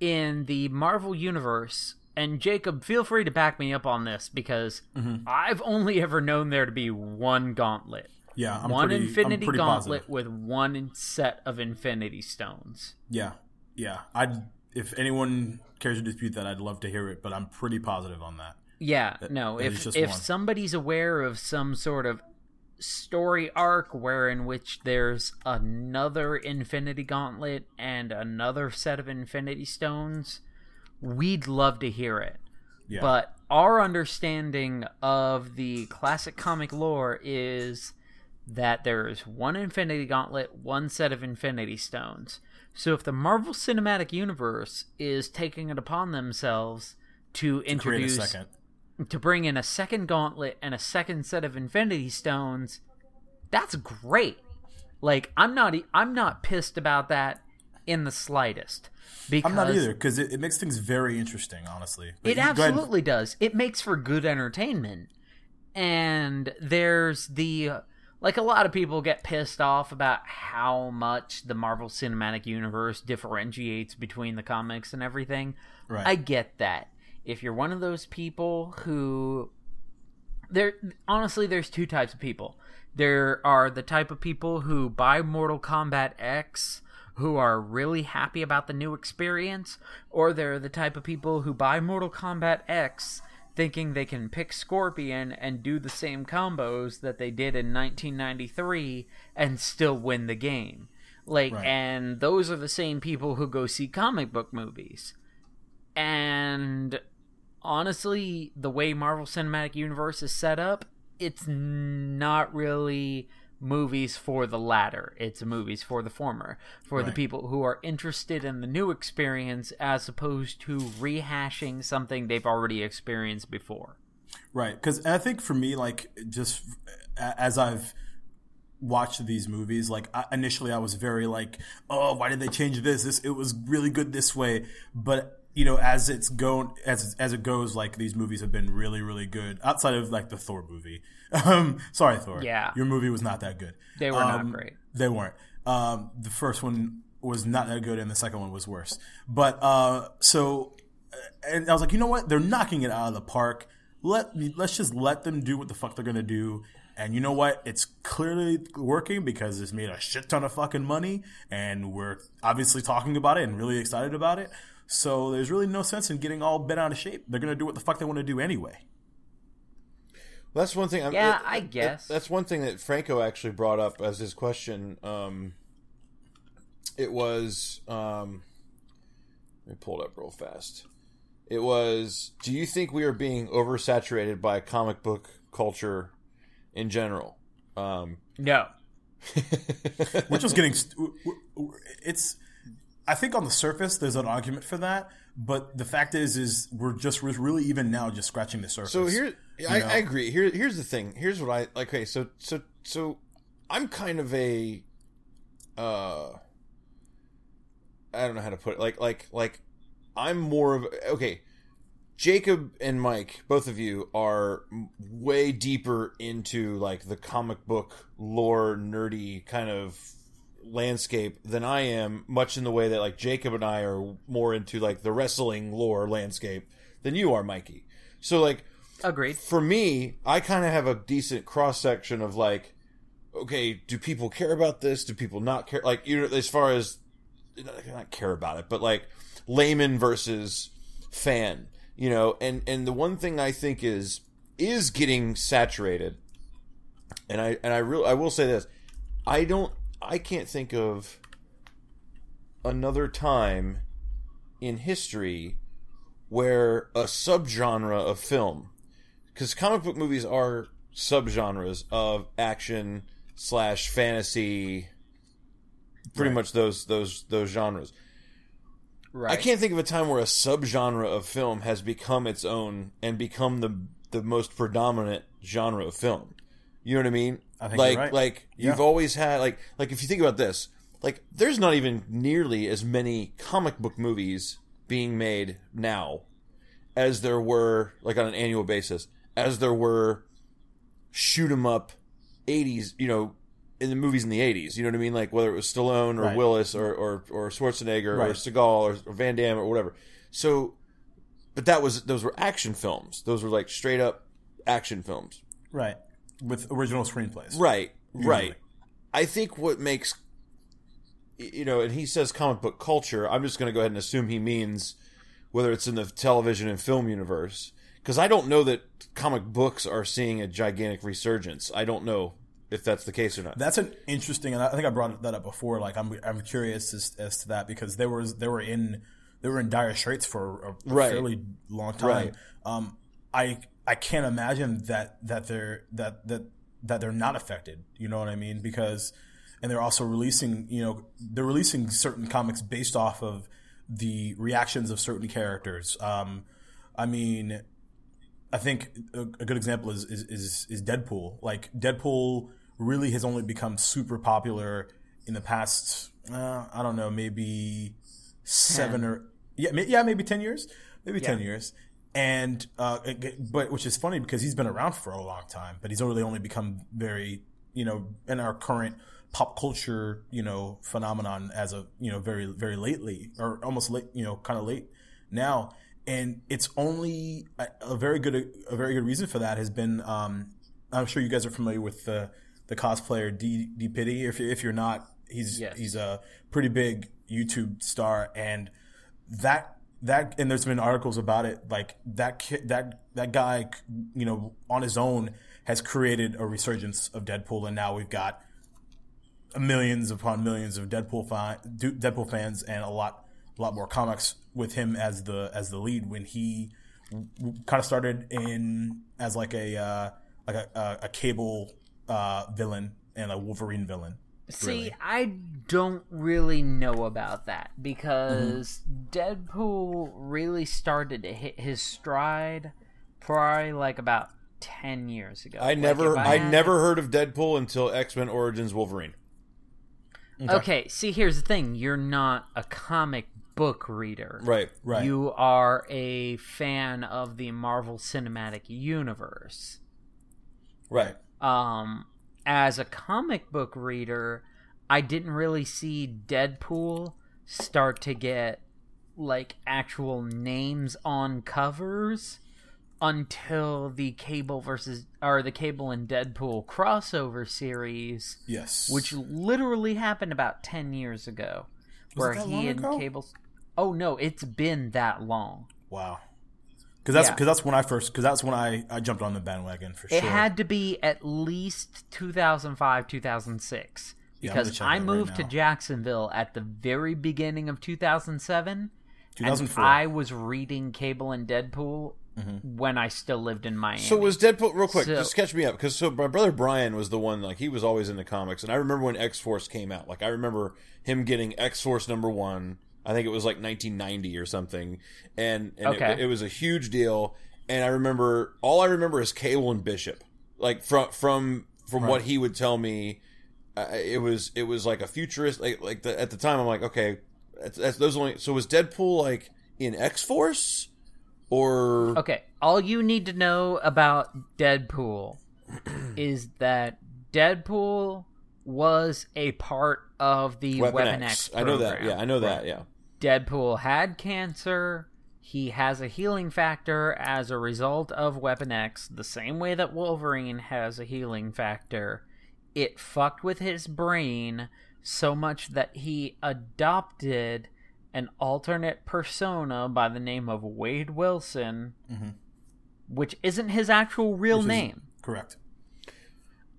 In the Marvel Universe, and Jacob, feel free to back me up on this because Mm-hmm. I've only ever known there to be one gauntlet. yeah, I'm one pretty, Infinity I'm Gauntlet Positive. with one set of Infinity Stones. Yeah, yeah. I'd if anyone cares to dispute that, I'd love to hear it, but I'm pretty positive on that. Yeah, no. that If if one. somebody's aware of some sort of story arc where in which there's another Infinity Gauntlet and another set of Infinity Stones, we'd love to hear it. Yeah. But our understanding of the classic comic lore is that there's one Infinity Gauntlet, one set of Infinity Stones. So if the Marvel Cinematic Universe is taking it upon themselves to introduce second. To bring in a second gauntlet and a second set of infinity stones that's great like i'm not i'm not pissed about that in the slightest because I'm not either because it, it makes things very interesting, honestly. But it you- go ahead. absolutely does it makes for good entertainment and there's the like a lot of people get pissed off about how much the marvel cinematic universe differentiates between the comics and everything Right. i get that if you're one of those people who there honestly there's two types of people. There are the type of people who buy mortal kombat x who are really happy about the new experience or there are the type of people who buy mortal kombat x thinking they can pick scorpion and do the same combos that they did in 1993 and still win the game. Like Right. and those are the same people who go see comic book movies. And honestly, the way Marvel Cinematic Universe is set up, it's not really movies for the latter. It's movies for the former, for the people who are interested in the new experience as opposed to rehashing something they've already experienced before. Right, because I think for me, like just as I've watched these movies, like I, initially I was very like, oh, why did they change this? This it was really good this way, but you know, as it's going as as it goes, like these movies have been really really good. Outside of like the Thor movie, um, sorry Thor, Yeah. your movie was not that good. They were not Um, great. They weren't. Um, the first one was not that good, and the second one was worse. But uh, so, and I was like, you know what? They're knocking it out of the park. Let me. Let's just let them do what the fuck they're gonna do. And you know what? It's clearly working because it's made a shit ton of fucking money, and we're obviously talking about it and really excited about it. So there's really no sense in getting all bent out of shape. They're gonna do what the fuck they want to do anyway. Well, That's one thing. I'm, Yeah, it- I it- guess. that's one thing that Franco actually brought up as his question. Um, it was. Um, let me pull it up real fast. It was. Do you think we are being oversaturated by comic book culture in general? Um, No. we're just getting st- w- w- it's i think on the surface there's an argument for that but the fact is is we're just we're really even now just scratching the surface So here, I. I agree. Here, here's the thing. Here's what I like. Okay, so so so, I'm kind of a, uh, I don't know how to put it. Like like like, I'm more of okay. Jacob and Mike, both of you are way deeper into like the comic book lore, nerdy kind of landscape than I am. Much in the way that like Jacob and I are more into like the wrestling lore landscape than you are, Mikey. So like Agreed. for me, I kind of have a decent cross section of like, okay, do people care about this? Do people not care? Like, you know, as far as not care about it, but like layman versus fan, you know. And and the one thing I think is is getting saturated and I and I real I will say this, I don't I can't think of another time in history where a subgenre of film, because comic book movies are subgenres of action slash fantasy, pretty Right. much those those those genres. Right. I can't think of a time where a subgenre of film has become its own and become the the most predominant genre of film. You know what I mean? Like right. like you've always had like like if you think about this, like there's not even nearly as many comic book movies being made now as there were like on an annual basis as there were shoot 'em up 80s, you know, in the movies in the 80s. You know what I mean? Like whether it was Stallone or Right. Willis or, or, or Schwarzenegger or Right. Seagal or, or Van Damme or whatever. So, but that was, those were action films. Those were like straight up action films. Right. With original screenplays. Right, Usually. right. I think what makes, you know, and he says comic book culture, I'm just going to go ahead and assume he means whether it's in the television and film universe. Because I don't know that comic books are seeing a gigantic resurgence. I don't know if that's the case or not. That's an interesting, and I think I brought that up before. Like, I'm I'm curious as, as to that because they were they were in they were in dire straits for a Right. fairly long time. Right. Um, I I can't imagine that that they're that that that they're not affected. You know what I mean? Because and they're also releasing you know they're releasing certain comics based off of the reactions of certain characters. Um, I mean, I think a, a good example is, is is is Deadpool. Like Deadpool really has only become super popular in the past. Uh, I don't know, maybe seven or yeah, may, yeah, maybe ten years, maybe ten years. And uh, but which is funny because he's been around for a long time, but he's really only become very you know in our current pop culture you know phenomenon as a you know very very lately or almost late you know kind of late now. And it's only a, a very good a very good reason for that has been um, I'm sure you guys are familiar with the the cosplayer D D Pity if if you're not he's Yes. he's a pretty big YouTube star. And that that and there's been articles about it like that that that guy you know on his own has created a resurgence of Deadpool and now we've got millions upon millions of Deadpool Deadpool fans and a lot a lot more comics with him as the as the lead when he kind of started in as like a uh, like a, a, a cable uh, villain and a Wolverine villain. See, really. I don't really know about that because Mm-hmm. Deadpool really started to hit his stride probably like about 10 years ago. I Like, never, I had- never heard of Deadpool until X Men Origins Wolverine. Okay, see, here's the thing you're not a comic book reader. Right, Right. You are a fan of the Marvel Cinematic Universe. right. um as a comic book reader i didn't really see deadpool start to get like actual names on covers until the cable versus or the cable and deadpool crossover series Yes, which literally happened about 10 years ago where that he and ago? cables oh no it's been that long. Wow, because that's Yeah. because that's when I first because that's when I I jumped on the bandwagon for It sure. It had to be at least 2005, 2006. Yeah, I'm gonna Because check I that right moved to. Jacksonville at the very beginning of 2007. 2004. And I was reading Cable and Deadpool Mm-hmm. when I still lived in Miami. So was Deadpool real quick? So- just catch me up because so my brother Brian was the one like he was always into comics, and I remember when X Force came out. Like I remember him getting X Force number one. I think it was like 1990 or something, and, and Okay. it, it was a huge deal. And I remember all I remember is Cable and Bishop, like from from from what he would tell me. Uh, it was it was like a futurist like like the, at the time I'm like okay that's, that's those only so was Deadpool like in X Force or Okay, all you need to know about Deadpool is that Deadpool was a part of the Weapon, Weapon, X. X. I know that. Yeah, I know that. Yeah. Deadpool had cancer. He has a healing factor as a result of Weapon X, the same way that Wolverine has a healing factor. It fucked with his brain so much that he adopted an alternate persona by the name of Wade Wilson, mm-hmm. which isn't his actual real Which name. correct.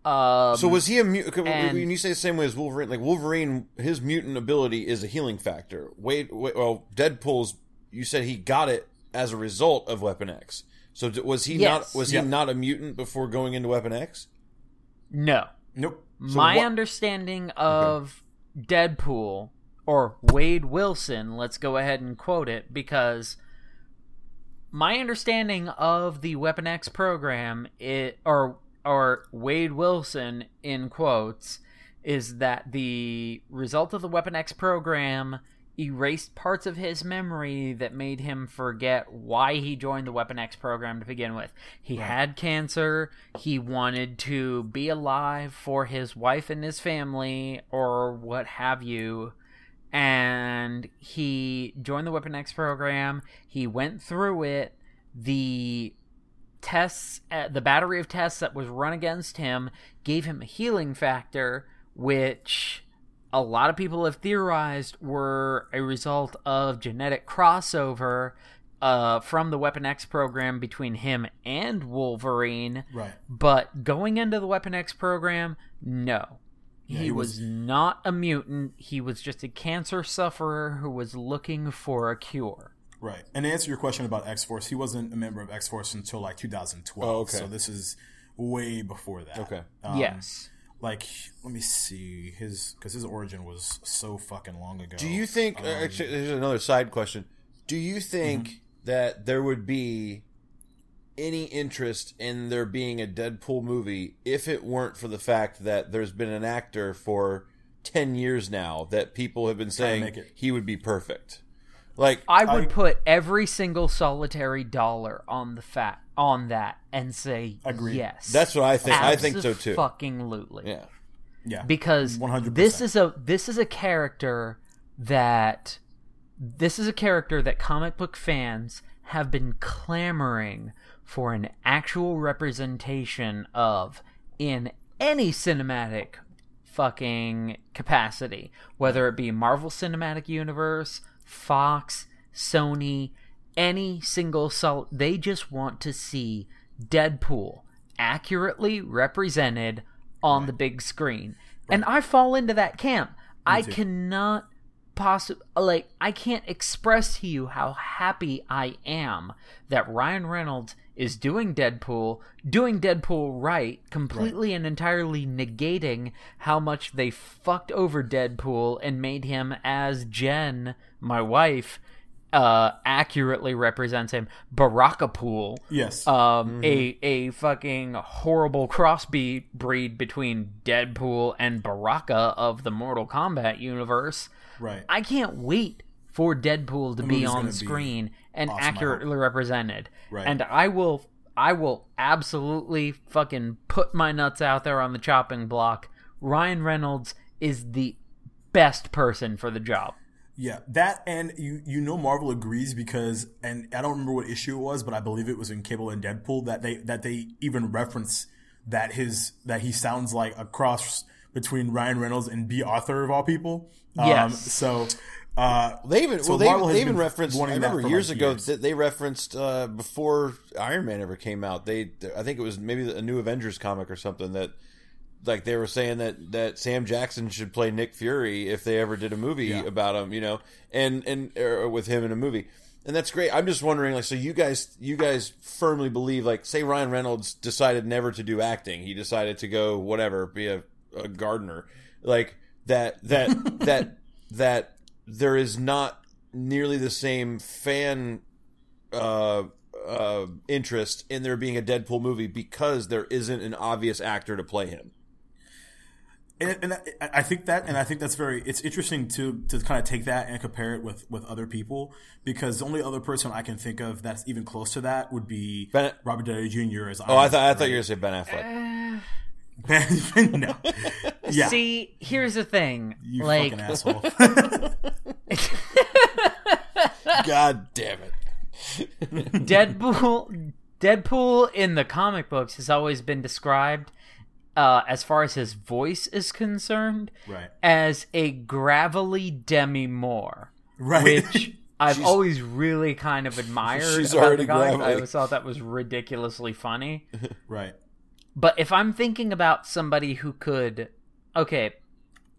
Um, So was he a mutant? When you say the same way as Wolverine, like Wolverine, his mutant ability is a healing factor. Wade, Wade well, Deadpool's. You said he got it as a result of Weapon X. So d- was he Yes. not? Was Yeah. he not a mutant before going into Weapon X? no. Nope. So My what- understanding of Deadpool or Wade Wilson, let's go ahead and quote it because my understanding of the Weapon X program it or or Wade Wilson in quotes is that the result of the Weapon X program erased parts of his memory that made him forget why he joined the Weapon X program to begin with. He had cancer, he wanted to be alive for his wife and his family or what have you and he joined the Weapon X program. He went through it. The tests, uh, the battery of tests that was run against him, gave him a healing factor, which a lot of people have theorized were a result of genetic crossover uh, from the Weapon X program between him and Wolverine. Right. But going into the Weapon X program, no. Yeah, he, he was, was- not a mutant. He was just a cancer sufferer who was looking for a cure. Right. And to answer your question about X Force, he wasn't a member of X Force until like 2012. Oh, okay. So this is way before that. Okay. Um, yes. Like, let me see his because his origin was so fucking long ago. Do you think? uh, actually, here's another side question. Do you think that there would be any interest in there being a Deadpool movie if it weren't for the fact that there's been an actor for ten years now that people have been saying he would be perfect? Like, I would I- put every single solitary dollar on the fat on that and say Agreed. yes. That's what I think. I think so too. Fucking lootly. yeah. Yeah. because 100%. this is a this is a character that this is a character that comic book fans have been clamoring for an actual representation of in any cinematic fucking capacity whether it be Marvel Cinematic Universe, Fox, Sony, any single sol they just want to see Deadpool accurately represented on the big screen. And I fall into that camp. I too. cannot possibly like I can't express to you how happy I am that Ryan Reynolds is doing Deadpool, doing Deadpool right, completely and entirely negating how much they fucked over Deadpool and made him as Jen, my wife, uh accurately represents him. Barakapool yes. um, a a fucking horrible crossbreed breed between Deadpool and Baraka of the Mortal Kombat universe. Right. I can't wait for Deadpool to be on the be screen and awesome, accurately represented. Right. And I will I will absolutely fucking put my nuts out there on the chopping block. Ryan Reynolds is the best person for the job. Yeah, that and you you know Marvel agrees because and I don't remember what issue it was, but I believe it was in Cable and Deadpool that they that they even reference that his that he sounds like a cross between Ryan Reynolds and Bea Arthur of all people. Um, Yes. So uh, They even So well, they, Marvel has they even been referenced. I remember years like, ago years. that they referenced uh, before Iron Man ever came out. They, I think it was maybe a new Avengers comic or something that, like they were saying that that Sam Jackson should play Nick Fury if they ever did a movie Yeah. about him, you know, and and or with him in a movie. And that's great. I'm just wondering, like, so you guys, you guys firmly believe, like, say Ryan Reynolds decided never to do acting, he decided to go whatever, be a, a gardener, like that, that, that, that there is not nearly the same fan uh, uh, interest in there being a Deadpool movie because there isn't an obvious actor to play him. and, and I, I think that and I think that's very it's interesting to to kind of take that and compare it with with other people because the only other person I can think of that's even close to that would be Ben- Robert Downey Jr. as Oh, I thought I thought you were gonna say Ben Affleck. thought no yeah See, here's the thing. you like fucking asshole God damn it! Deadpool Deadpool in the comic books has always been described uh, as far as his voice is concerned right as a gravelly Demi Moore, right which I've always really kind of admired. She's already guy. I always thought that was ridiculously funny. right But if I'm thinking about somebody who could, okay,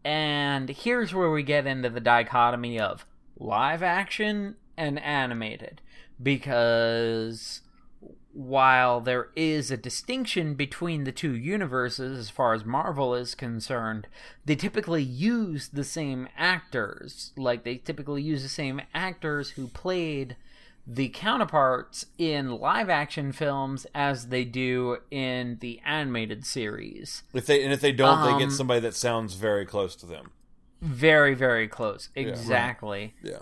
and here's where we get into the dichotomy of live action and animated, because while there is a distinction between the two universes as far as Marvel is concerned, they typically use the same actors. Like, they typically use the same actors who played the counterparts in live action films as they do in the animated series. If they and if they don't, they Um, get somebody that sounds very close to them. Very, very close. Exactly. Yeah.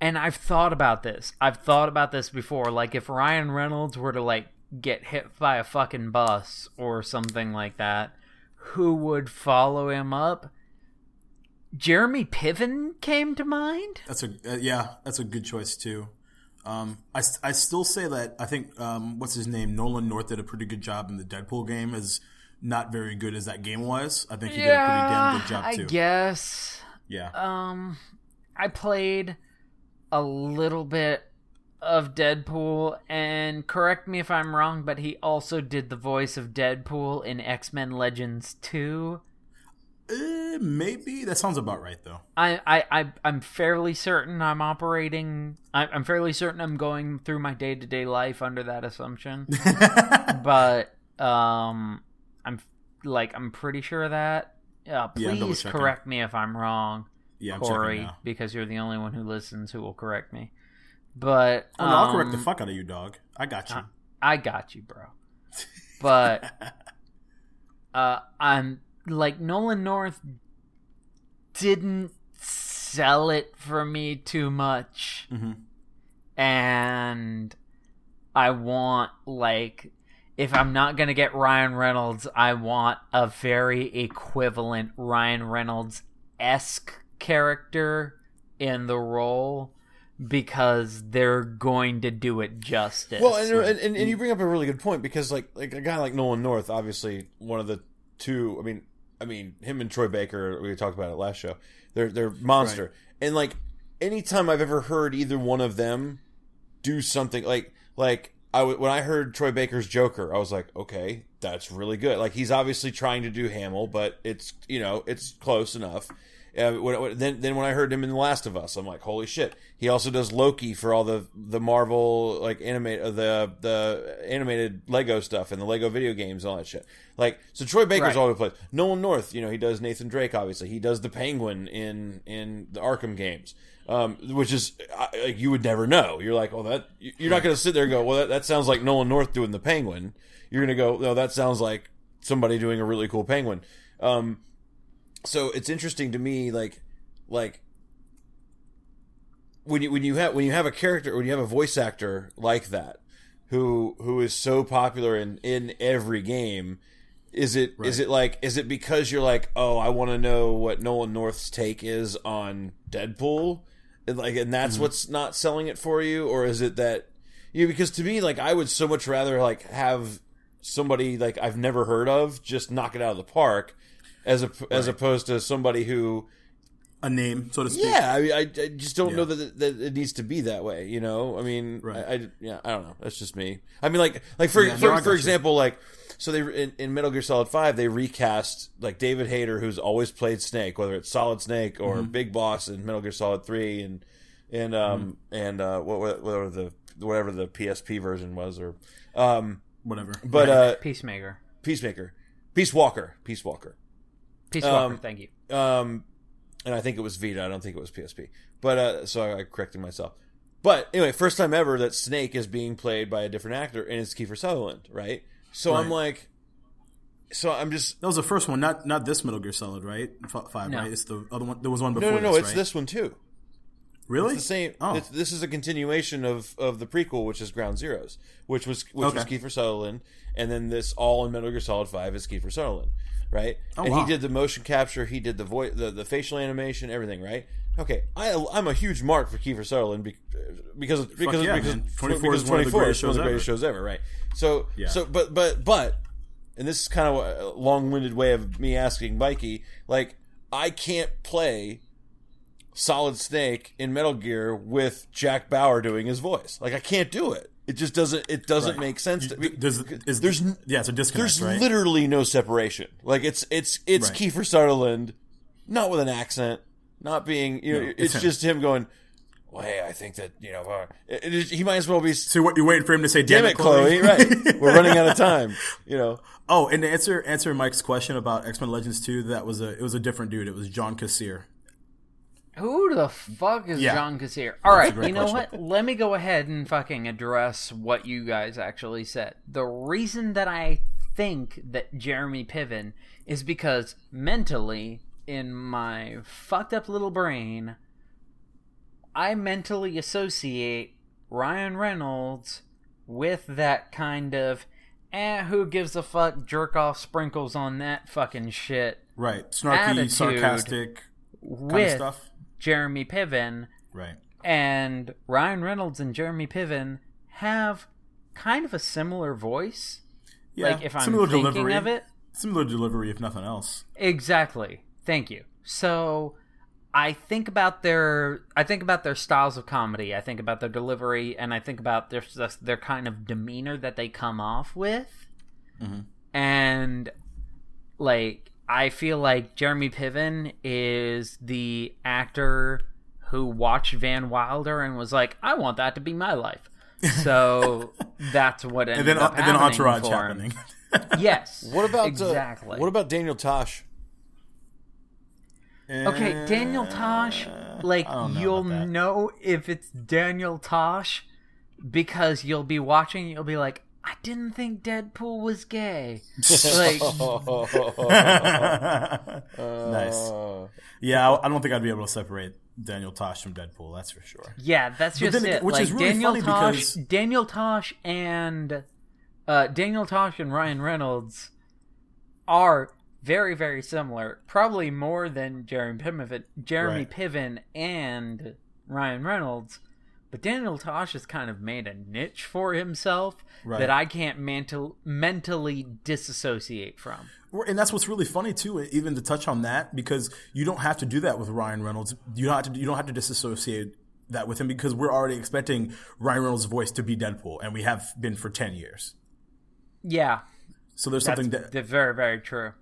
And I've thought about this. I've thought about this before. Like if Ryan Reynolds were to like get hit by a fucking bus or something like that, who would follow him up? Jeremy Piven came to mind. That's a uh, yeah, that's a good choice too. Um, I, I still say that I think um, what's his name Nolan North did a pretty good job in the Deadpool game. Is not very good as that game was. I think he did a pretty damn good job too. I guess. Yeah, Um, I played a little bit of Deadpool, and correct me if I'm wrong, but he also did the voice of Deadpool in X Men Legends 2. Eh, maybe that sounds about right though. I, I, I, I'm fairly certain I'm operating. I, I'm fairly certain I'm going through my day to day life under that assumption. but um, I'm like I'm pretty sure of that. Uh, please double-checking. correct me if I'm wrong. Yeah, I'm Corey, because you're the only one who listens who will correct me. But Oh, no, I'll correct the um, fuck out of you, dog. I got you. I got you, bro. But uh, I'm like Nolan North didn't sell it for me too much, hmm and I want like if I'm not gonna get Ryan Reynolds, I want a very equivalent Ryan Reynolds esque character in the role because they're going to do it justice. Well, and, and, and, and you bring up a really good point because like like a guy like Nolan North, obviously one of the two. I mean, I mean him and Troy Baker. We talked about it last show. They're they're monster, and like anytime I've ever heard either one of them do something like like I w- when I heard Troy Baker's Joker, I was like, okay, that's really good. Like he's obviously trying to do Hamill, but it's you know it's close enough. Uh, when, when- then then when I heard him in The Last of Us, I'm like, holy shit! He also does Loki for all the the Marvel like animate uh, the the animated Lego stuff and the Lego video games and all that shit. Like so, Troy Baker's Right. all over the place. Nolan North, you know, he does Nathan Drake. Obviously, he does the Penguin in in the Arkham games. Um, which is I- like you would never know. You're like, oh, that you're not going to sit there and go, well, that, that sounds like Nolan North doing the Penguin. You're going to go, no, that sounds like somebody doing a really cool Penguin. Um, so it's interesting to me, like, like when you when you have when you have a character when you have a voice actor like that who who is so popular in in every game is it is it like is it because you're like oh I want to know what Nolan North's take is on Deadpool and like and that's mm-hmm. what's not selling it for you or is it that you know, because to me like I would so much rather like have somebody like I've never heard of just knock it out of the park as a, as opposed to somebody who A name, so to speak. yeah, I, mean, I, I just don't Yeah. know that, that it needs to be that way. You know, I mean, Right. I, I yeah, I don't know. That's just me. I mean, like, like for Yeah, for, I for got you. example, like, so they in, in Metal Gear Solid Five they recast like David Hayter, who's always played Snake, whether it's Solid Snake or Mm-hmm. Big Boss in Metal Gear Solid Three, and and um and uh what what- whatever the whatever the PSP version was, or um, Whatever. but uh, Peacemaker. Peacemaker, Peace Walker, Peace Walker. Peace Walker, um, thank you. Um, and I think it was Vita. I don't think it was PSP. But uh, so I corrected myself. But anyway, first time ever that Snake is being played by a different actor, and it's Kiefer Sutherland, right? So I'm like, so I'm just that was the first one, not not this Metal Gear Solid, right? F- five, No. right? It's the other one. There was one before. no, no. this, it's right? this one too. Really? It's the same. Oh. It's, this is a continuation of of the prequel, which is Ground Zeroes, which was which was Okay. Kiefer Sutherland, and then this all in Metal Gear Solid Five is Kiefer Sutherland, right? Oh, and wow. he did the motion capture, he did the voice, the, the facial animation, everything, right? Okay, I I'm a huge mark for Kiefer Sutherland be- because because yeah, because 24 because is one of the greatest one of the shows greatest shows ever, right? So Yeah. so but but but and this is kind of a long-winded way of me asking Mikey, like I can't play Solid Snake in Metal Gear with Jack Bauer doing his voice. Like I can't do it. It just doesn't. It doesn't Right. make sense. To, There's, is, there's yeah, it's a disconnect, there's right? literally no separation. Like it's it's it's Right. Kiefer Sutherland, not with an accent, not being. You know, No, it's, it's him. just him going. Well, hey, I think that you know uh, it, it is, he might as well be. so what, you're waiting for him to say, Damn it, Chloe! Right, we're running out of time. You know, Oh, and to answer answer Mike's question about X Men Legends two, that was a it was a different dude. It was John Kassir. Who the fuck is Yeah. John Kassir? All right, you know question. what? Let me go ahead and fucking address what you guys actually said. The reason that I think that Jeremy Piven is because mentally, in my fucked up little brain, I mentally associate Ryan Reynolds with that kind of, eh, who gives a fuck, jerk off sprinkles on that fucking shit Right, snarky, sarcastic kind of stuff. Jeremy Piven. Right. and Ryan Reynolds and Jeremy Piven have kind of a similar voice. Yeah, like if I'm similar thinking delivery. of it, Similar delivery, if nothing else. exactly. Thank you. So I think about their I think about their styles of comedy. I think about their delivery, and I think about their their kind of demeanor that they come off with, mm-hmm. and like I feel like Jeremy Piven is the actor who watched Van Wilder and was like, I want that to be my life. So that's what ended And then up and then happening Entourage for him. happening. Yes. what about uh, exactly? what about Daniel Tosh? Okay, Daniel Tosh, like know you'll know if it's Daniel Tosh because you'll be watching, you'll be like, I didn't think Deadpool was gay. like, nice. Uh, Yeah, I, I don't think I'd be able to separate Daniel Tosh from Deadpool. That's for sure. yeah, that's just then it. which like is really Daniel funny Tosh, because- Daniel Tosh and uh, Daniel Tosh and Ryan Reynolds are very, very similar. Probably more than Jeremy Piven, Jeremy Right. Piven and Ryan Reynolds. But Daniel Tosh has kind of made a niche for himself Right. that I can't mental, mentally disassociate from. And that's what's really funny too, even to touch on that, because you don't have to do that with Ryan Reynolds. You don't have to. You don't have to disassociate that with him because we're already expecting Ryan Reynolds' voice to be Deadpool, and we have been for ten years. Yeah, So there's that's something that th- very, very true.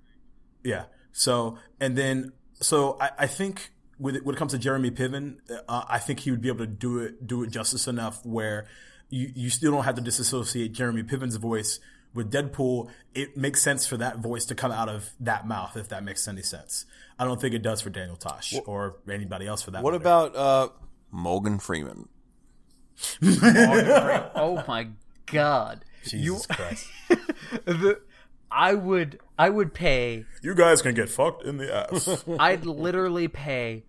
Yeah. So and then so I, I think with it, when it comes to Jeremy Piven, uh, I think he would be able to do it do it justice enough where you you still don't have to disassociate Jeremy Piven's voice with Deadpool. It makes sense for that voice to come out of that mouth if that makes any sense. I don't think it does for Daniel Tosh or anybody else for that. what matter. about uh, Morgan Freeman? oh my god. Jesus Christ? The, I would I would pay You guys can get fucked in the ass. I'd literally pay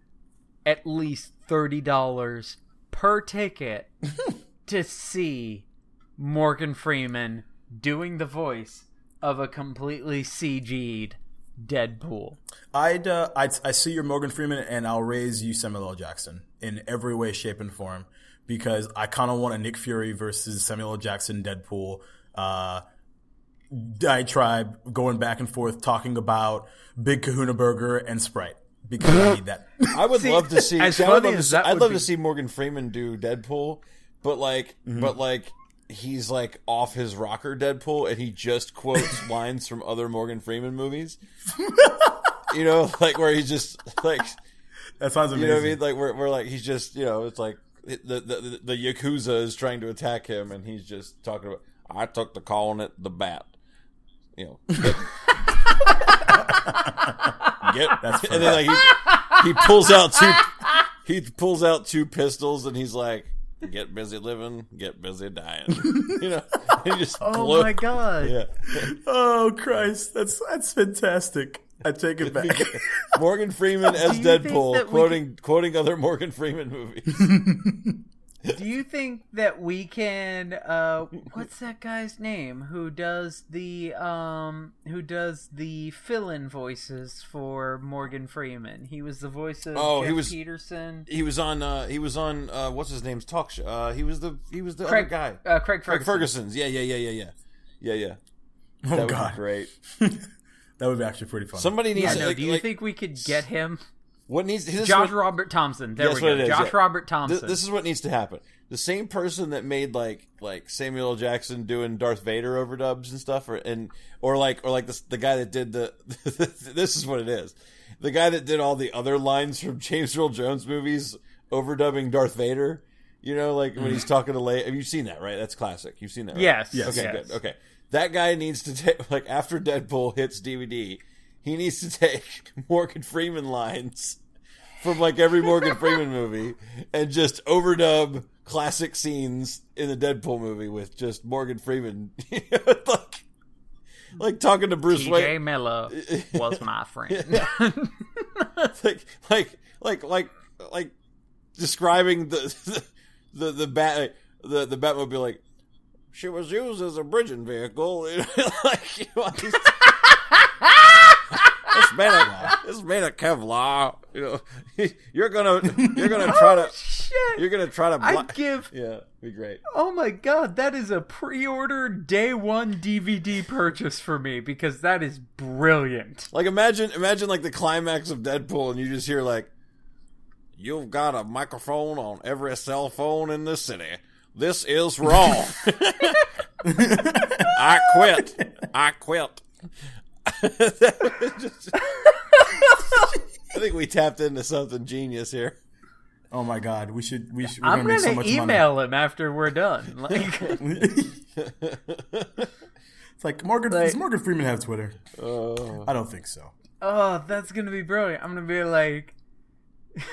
at least thirty dollars per ticket to see Morgan Freeman doing the voice of a completely CG'd Deadpool. I'd, uh, I'd I see your Morgan Freeman and I'll raise you Samuel L. Jackson in every way, shape, and form because I kind of want a Nick Fury versus Samuel L. Jackson Deadpool uh, diatribe going back and forth talking about Big Kahuna Burger and Sprite because I need that. I would love to see. as see, funny love as see- that I'd love be- to see Morgan Freeman do Deadpool, but like, Mm-hmm. but like, he's like off his rocker Deadpool, and he just quotes lines from other Morgan Freeman movies. you know, like where he's just like, that sounds amazing. you know what I mean? Like where, where like he's just, you know, it's like the the the, the yakuza is trying to attack him, and he's just talking about. I took to calling it the bat. You know. Get, get That's and then like he, he pulls out two he pulls out two pistols and he's like get busy living get busy dying you know he just Oh blow- my god. yeah Oh Christ, that's that's fantastic. I take it back. morgan freeman as deadpool that we quoting quoting other morgan freeman movies Do you think that we can uh what's that guy's name who does the um who does the fill-in voices for Morgan Freeman? He was the voice of Oh, he was- Peterson. he was on uh he was on uh what's his name's talk show uh he was the he was the Craig other guy Uh, Craig Craig Ferguson. ferguson's yeah yeah yeah yeah yeah yeah yeah oh that would God, be great that would be actually pretty fun. somebody needs Yeah, to no, like, do you like- think we could get him What needs this is Josh what- Robert Thompson. There That's we what go. it is, Josh yeah. Robert Th- Thompson. this is what needs to happen. The same person that made like like Samuel L. Jackson doing Darth Vader overdubs and stuff, or and or like or like the the guy that did the this is what it is. The guy that did all the other lines from James Earl Jones movies overdubbing Darth Vader. You know, like when he's talking to Leia. Have you seen that? Right, that's classic. You've seen that, right? Yes. Yes. Okay, yes. good. Okay, that guy needs to take like after Deadpool hits DVD, he needs to take Morgan Freeman lines from like every Morgan Freeman movie and just overdub classic scenes in the Deadpool movie with just Morgan Freeman, like like talking to Bruce T.J. Wayne, Miller was my friend. like like like like like describing the the the bat the the Batmobile like she was used as a bridging vehicle, like you know, he's- it's made of it's made of Kevlar. You know, you're gonna you're gonna try to oh, Shit. you're gonna try to. I give. yeah, be great. Oh my god, that is a pre-order day one DVD purchase for me because that is brilliant. Like imagine imagine like the climax of Deadpool, and you just hear like, "You've got a microphone on every cell phone in the city. This is wrong. I quit. I quit." Just- I think we tapped into something genius here. Oh my god, we should we should. We're I'm gonna make gonna so much email him after we're done. Like, it's like Morgan. Like- does Morgan Freeman have Twitter? Oh, I don't think so. oh, that's gonna be brilliant. I'm gonna be like,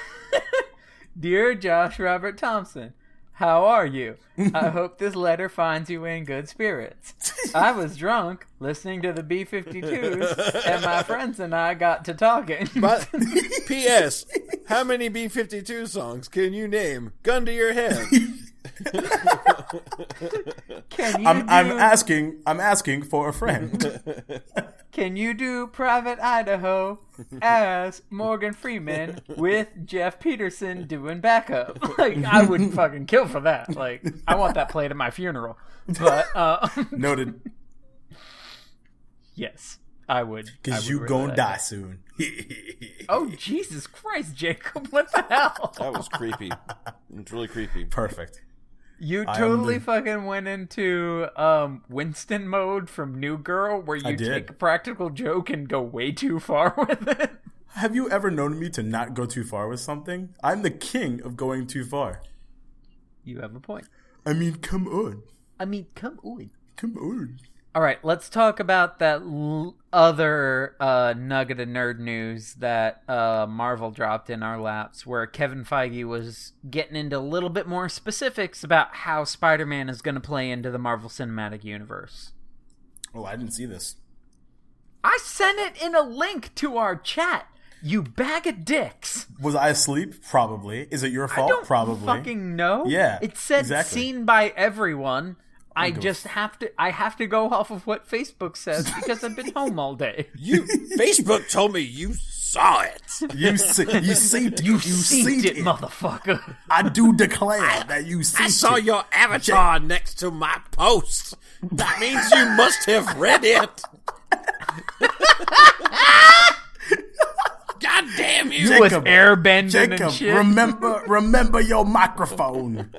dear Josh Robert Thompson. How are you? I hope this letter finds you in good spirits. I was drunk listening to the B 52s, and my friends and I got to talking. but P.S. How many B-52 songs can you name? Gun to your head. Can you I'm, I'm asking. I'm asking for a friend. Can you do Private Idaho as Morgan Freeman with Geoff Peterson doing backup? Like, I wouldn't fucking kill for that. Like, I want that played at my funeral. But, uh, Noted. yes, I would. Because you gonna die that. soon. Oh, Jesus Christ, Jacob. What the hell? That was creepy. It's really creepy. Perfect. You totally fucking went into um, Winston mode from New Girl where you take a practical joke and go way too far with it. Have you ever known me to not go too far with something? I'm the king of going too far. You have a point. I mean, come on. I mean, come on. Come on. All right, let's talk about that l- other uh, nugget of nerd news that uh, Marvel dropped in our laps, where Kevin Feige was getting into a little bit more specifics about how Spider Man is going to play into the Marvel Cinematic Universe. Oh, I didn't see this. I sent it in a link to our chat. You bag of dicks. Was I asleep? Probably. Is it your I fault? don't Probably. fucking know. Yeah, it said exactly. seen by everyone. I just have to. I have to go off of what Facebook says because I've been home all day. You Facebook told me you saw it. You see, you see, it. You, Seen seen it, it. motherfucker. I do declare that you seen I saw it. your avatar next to my post. That means you must have read it. God damn you! With Jacob, airbending Jacob, and shit. remember, remember your microphone.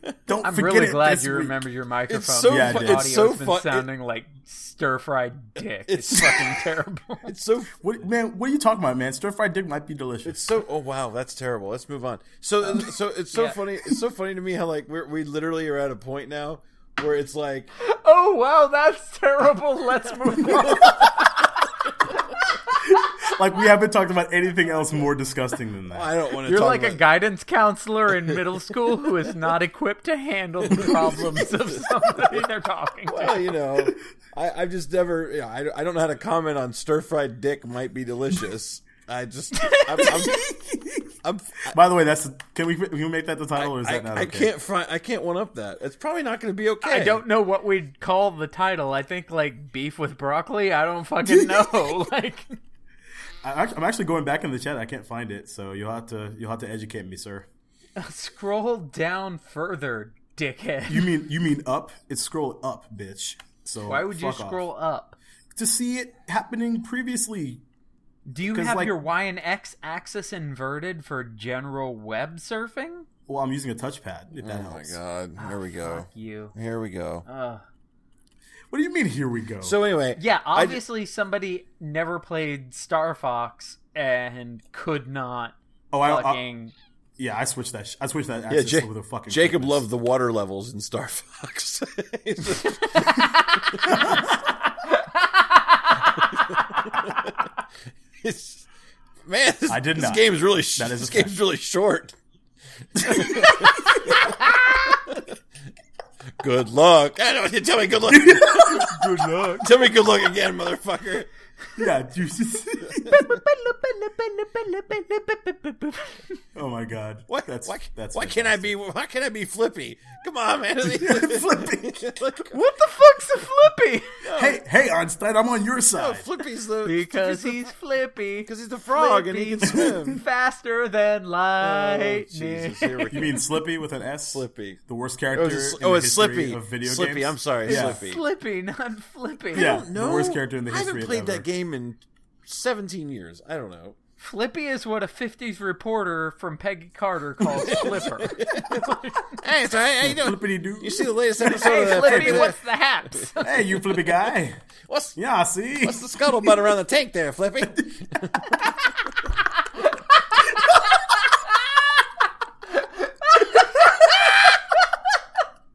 Don't I'm forget really it glad you week. remember your microphone. It's so Yeah, I The did. fu- it's so been fun. sounding like stir fried dick. It's, It's- fucking terrible. It's so What, man, what are you talking about, man? Stir fried dick might be delicious. It's so oh wow, that's terrible. Let's move on. So um, so it's so Yeah. funny. It's so funny to me how like we're, we literally are at a point now where it's like oh wow, that's terrible. Let's move on. Like we haven't talked about anything else more disgusting than that. I don't want to. You're talk like a guidance counselor in middle school who is not equipped to handle the problems of somebody they're talking to. Well, you know, I, I've just never. Yeah, I, I don't know how to comment on stir fried dick might be delicious. I just I'm, I'm, I'm, By the way, that's can we can we make that the title or is I, that not I okay? can't find I can't one up that. It's probably not going to be okay. I don't know what we'd call the title. I think like beef with broccoli. I don't fucking know. like I, I'm actually going back in the chat. I can't find it, so you'll have to you'll have to educate me, sir. scroll down further, dickhead. You mean you mean up? It's scroll up, bitch. So Why would you fuck off. scroll up? to see it happening previously? Do you have like- your Y and X axis inverted for general web surfing? Well, I'm using a touchpad. If that Oh my god. Here we ah, go. Fuck you. Here we go. Ugh. What do you mean? Here we go. So anyway, Yeah, I- obviously somebody never played Star Fox and could not oh, I, I, fucking. yeah, I switched that. sh- I switched that. yeah, Access Ja- with a fucking. Jacob quickness. loved the water levels in Star Fox. He's just- It's- man, this, I did this not. game is really sh- That is this a game's really short. good luck. I don't, tell me good luck. Good luck. tell me good luck again, motherfucker. Yeah, you oh my god. Why, That's why, that's why can't I be? Why can't I be Flippy? Come on, man. Flippy. What the fuck's a Flippy? Hey, hey, Einstein, I'm on your side. Flippy's the Because Flippy's he's Flippy. because he's the frog and he can swim. faster than Oh. Jesus, here we go. You mean Slippy with an S? Slippy. The worst Oh, character. it's, in oh, the it's Slippy. Of video Slippy. games. I'm sorry, Yeah. Slippy. Flippy, not Flippy. Yeah, No, the worst character in the I history. haven't played of that ever. Game in 17 years. I don't know. Flippy is what a 50s reporter from Peggy Carter calls Flipper. Hey, so how you doing? Flippity doo. You see the latest episode hey, of that? Flippy, Flippy- what's the haps? Hey, you flippy guy. what's Yeah, I see. what's the scuttlebutt around the tank there, Flippy?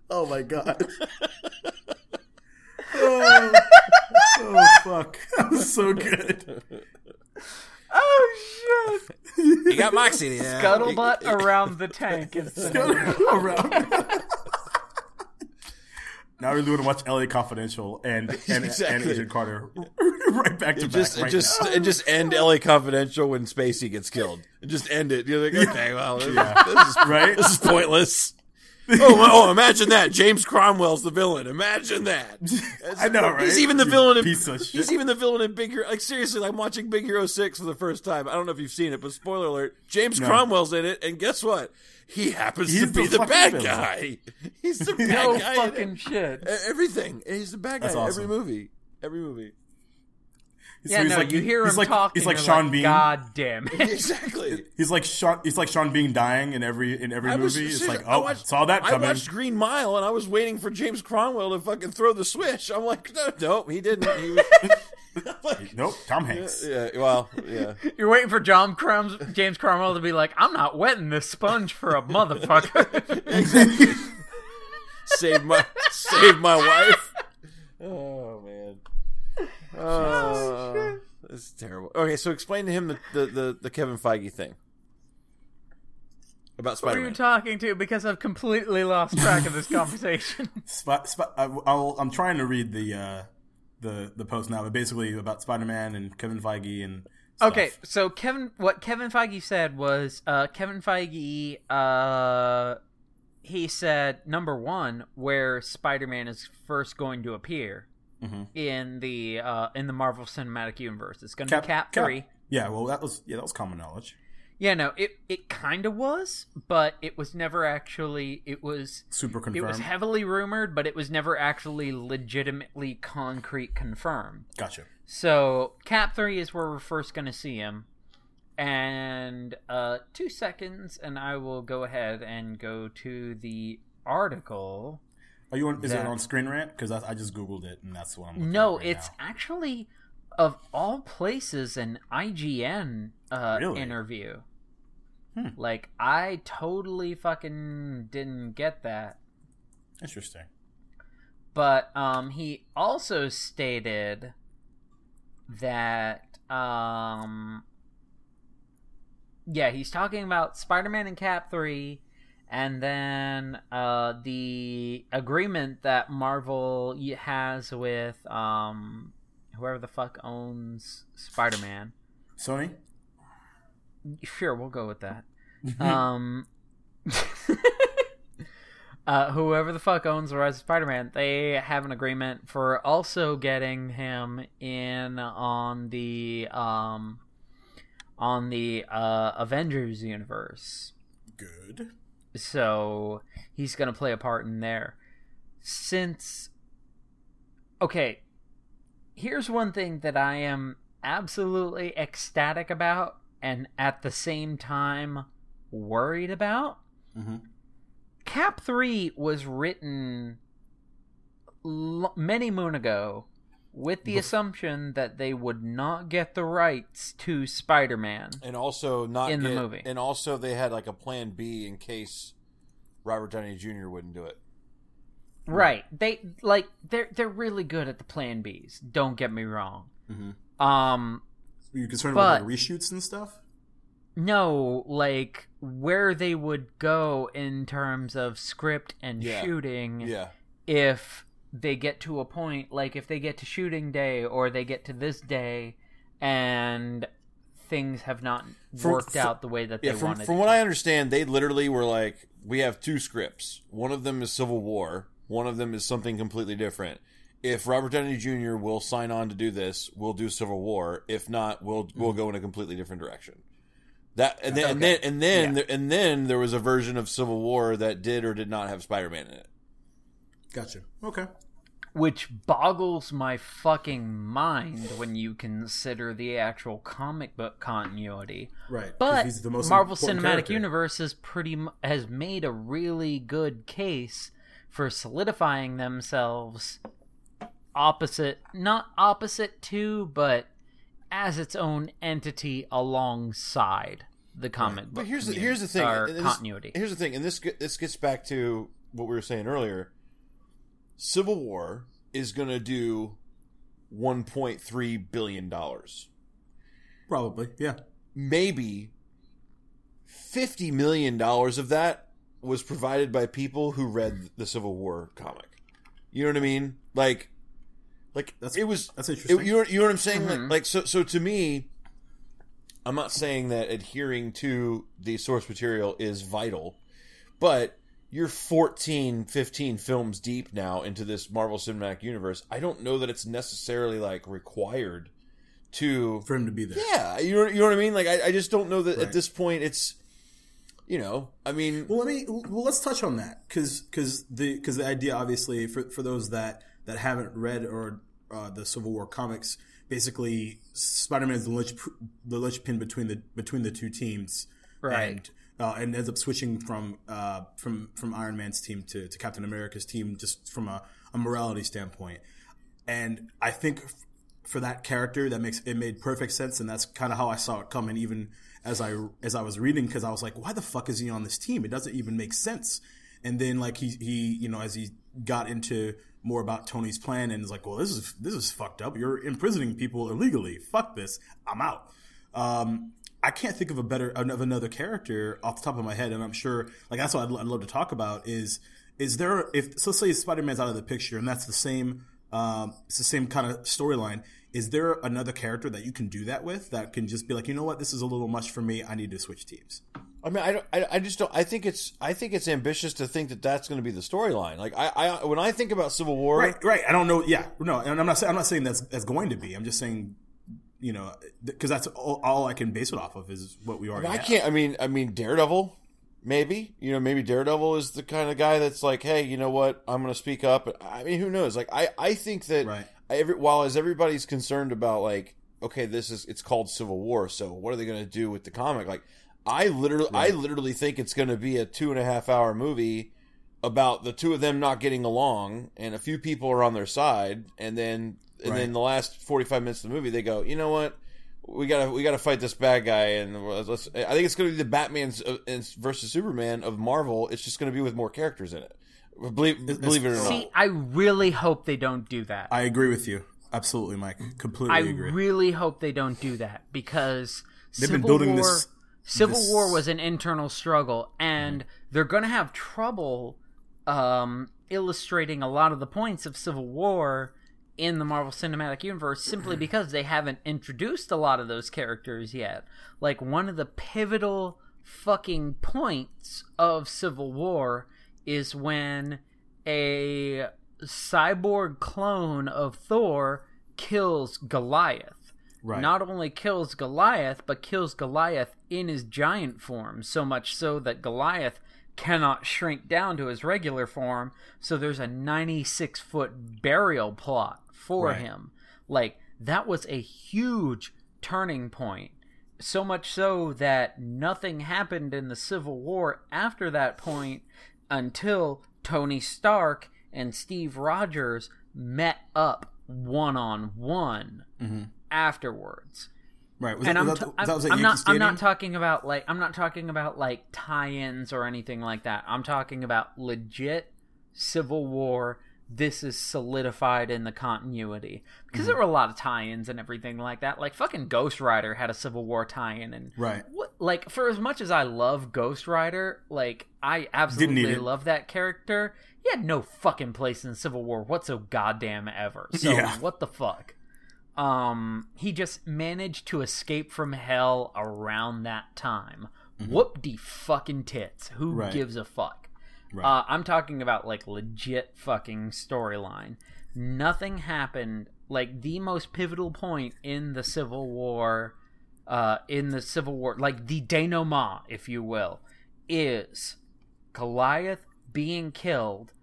Oh my god. oh, oh fuck. That was so good. oh, shit. You got Moxie. Yeah. Scuttlebutt around the tank is the name. Around. now we want to watch LA Confidential and and, and Agent Carter right back to back. Just, right just, now. and just end LA Confidential when Spacey gets killed. And just end it. You're like, okay, well, this, Yeah. this is right. This is pointless. oh, oh, imagine that. James Cromwell's the villain. Imagine that. I know, right? He's even the You villain in piece of He's even the villain in Big Hero. Like seriously, I'm watching Big Hero Six for the first time. I don't know if you've seen it, but spoiler alert: James No. Cromwell's in it, and guess what? He happens He's to be the the, bad villain. guy. He's the bad No guy. in fucking shit. everything. He's the bad guy That's in awesome. every movie. Every movie. So Yeah, he's no, like- you hear he's him like, talking. He's like you're Sean Bean. God damn it. Exactly. He's like Sean. He's like Sean Bean dying in every in every I was- movie. It's seriously, like, I oh, watched- saw that coming. I watched Green Mile, and I was waiting for James Cromwell to fucking throw the switch. I'm like, no, nope, he didn't. He was, like, Nope, Tom Hanks. yeah, well, yeah. You're waiting for John Crumbs, James Cromwell to be like, I'm not wetting this sponge for a motherfucker. Exactly. Save my save my wife. Oh man. Oh, this is terrible. Okay, so explain to him the the, the, the Kevin Feige thing about Spider-Man. Who are you talking to? Because I've completely lost track of this conversation. Sp- Sp- I, I'll, I'm trying to read the uh, the the post now, but basically about Spider Man and Kevin Feige and. Stuff. Okay, so Kevin, what Kevin Feige said was, uh, Kevin Feige, uh, he said number one, where Spider-Man is first going to appear Mhm. in the uh, in the Marvel Cinematic Universe. It's going to Cap, be Cap three. Yeah, well, that was yeah, that was common knowledge. Yeah, no, it it kind of was, but it was never actually. It was Super confirmed. it was heavily rumored, but it was never actually legitimately concrete confirmed. gotcha. So Cap three is where we're first going to see him, and uh, two seconds, and I will go ahead and go to the article. Are you on? Is That- it on Screen Rant? Because I, I just googled it, and that's what I'm. looking No, right it's now. actually of all places an IGN uh, Really? interview. Hmm. Like I totally fucking didn't get that. interesting. But um, he also stated that um, yeah, he's talking about Spider-Man and Cap three, and then uh, the agreement that Marvel has with um, whoever the fuck owns Spider-Man. Sony. Sure, we'll go with that. um, uh, whoever the fuck owns the Rise of Spider-Man, they have an agreement for also getting him in on the um, on the uh, Avengers universe. Good. So he's gonna play a part in there. Since okay, here's one thing that I am absolutely ecstatic about and at the same time worried about. Mhm. Cap 3 was written l- many moon ago with the assumption that they would not get the rights to Spider-Man. and also not In the movie. and also they had like a plan B in case Robert Downey Jr. wouldn't do it. Right. They like they're they're really good at the plan Bs. Don't get me wrong. Mhm. Um Are you concerned about with like, reshoots and stuff? no, like where they would go in terms of script and Yeah. shooting Yeah, if they get to a point like if they get to shooting day or they get to this day and things have not From- worked from- out the way that they yeah. From wanted. from what I understand, they literally were like, "We have two scripts. One of them is Civil War. One of them is something completely different." If Robert Downey Jr. will sign on to do this, we'll do Civil War. If not, we'll we'll mm-hmm. go in a completely different direction. That and then and then and then, there, and then there was a version of Civil War that did or did not have Spider Man in it. Gotcha. Okay. which boggles my fucking mind when you consider the actual comic book continuity. Right. But he's the most Marvel Cinematic character. Universe is pretty mu- has made a really good case for solidifying themselves opposite, not opposite to, but as its own entity alongside the comic book. But here's the here's the thing. or this- continuity. Here's the thing, and this this gets back to what we were saying earlier. Civil War is going to do 1.3 billion dollars. Probably. Yeah. Maybe 50 million dollars of that was provided by people who read the Civil War comic. You know what I mean? Like like That's- it was that's it- interesting. you, know, you know what I'm saying? Mm-hmm. Like, like so so to me I'm not saying that adhering to the source material is vital, but you're 14, 15 films deep now into this Marvel Cinematic Universe. I don't know that it's necessarily like required to. For him to be there. Yeah, you know, you know what I mean. Like, I, I just don't know that Right. at this point it's, you know, I mean, Well, let me. Well, let's touch on that because because the because the idea obviously for for those that that haven't read or uh, the Civil War comics, basically Spider Man is the linch the linchpin between the between the two teams, Right. And, uh, and ends up switching from uh, from from Iron Man's team to, to Captain America's team just from a, a morality standpoint. And I think f- for that character, that makes it made perfect sense, and that's kind of how I saw it coming. Even as I as I was reading, because I was like, why the fuck is he on this team? It doesn't even make sense. And then like he he you know as he got into more about Tony's plan and is like, well, this is this is fucked up. You're imprisoning people illegally. Fuck this. I'm out. Um, I can't think of a better of another character off the top of my head, and I'm sure like that's what I'd, I'd love to talk about is is there if so let's say Spider Man's out of the picture and that's the same um, it's the same kind of storyline. Is there another character that you can do that with that can just be like, you know what, this is a little much for me. I need to switch teams. I mean, I don't. I, I just don't. I think it's. I think it's ambitious to think that that's going to be the storyline. Like I, I, when I think about Civil War, Right, right. I don't know. Yeah, no, and I'm not saying I'm not saying that's that's going to be. I'm just saying, you know, because that's all, all I can base it off of is what we already. I have. can't. I mean, I mean, Daredevil. Maybe you know, maybe Daredevil is the kind of guy that's like, hey, you know what? I'm going to speak up. I mean, who knows? Like, I, I think that Right. every while as everybody's concerned about like, okay, this is it's called Civil War, so what are they going to do with the comic? Like, I literally, I literally think it's going to be a two and a half hour movie about the two of them not getting along, and a few people are on their side, and then and Right. then the last 45 minutes of the movie, they go, you know what? we gotta we gotta fight this bad guy and let's i think it's gonna be the batman's uh, versus superman of marvel it's just gonna be with more characters in it believe believe it or not See, I really hope they don't do that. I agree with you. Absolutely, Mike. Completely I agree. really hope they don't do that because They've Civil been building War, this- Civil this- War was an internal struggle, and they're going to have trouble um, illustrating a lot of the points of Civil War in the Marvel Cinematic Universe simply mm-hmm. because they haven't introduced a lot of those characters yet. Like one of the pivotal fucking points of Civil War is when a cyborg clone of Thor kills Goliath. Right. Not only kills Goliath, but kills Goliath in his giant form, so much so that Goliath cannot shrink down to his regular form, so there's a 96 foot burial plot for Right. him. Like, that was a huge, turning point. So much so that nothing happened in the Civil War after that point until Tony Stark and Steve Rogers met up one on one afterwards. Right. Was And that, I'm, that, that I'm not I'm not talking about like I'm not talking about like tie-ins or anything like that. I'm talking about legit Civil War. This is solidified in the continuity because Mm-hmm. there were a lot of tie-ins and everything like that. Like fucking Ghost Rider had a Civil War tie-in, and Right. what like for as much as I love Ghost Rider, like I absolutely love that character. He had no fucking place in Civil War whatso goddamn ever. So Yeah. what the fuck? Um, he just managed to escape from hell around that time. Whoop de fucking tits. Who Mm-hmm. Right. gives a fuck? Right. Uh, I'm talking about like legit fucking storyline. Nothing happened. Like the most pivotal point in the Civil War, uh, in the Civil War, like the denouement, if you will, is Goliath being killed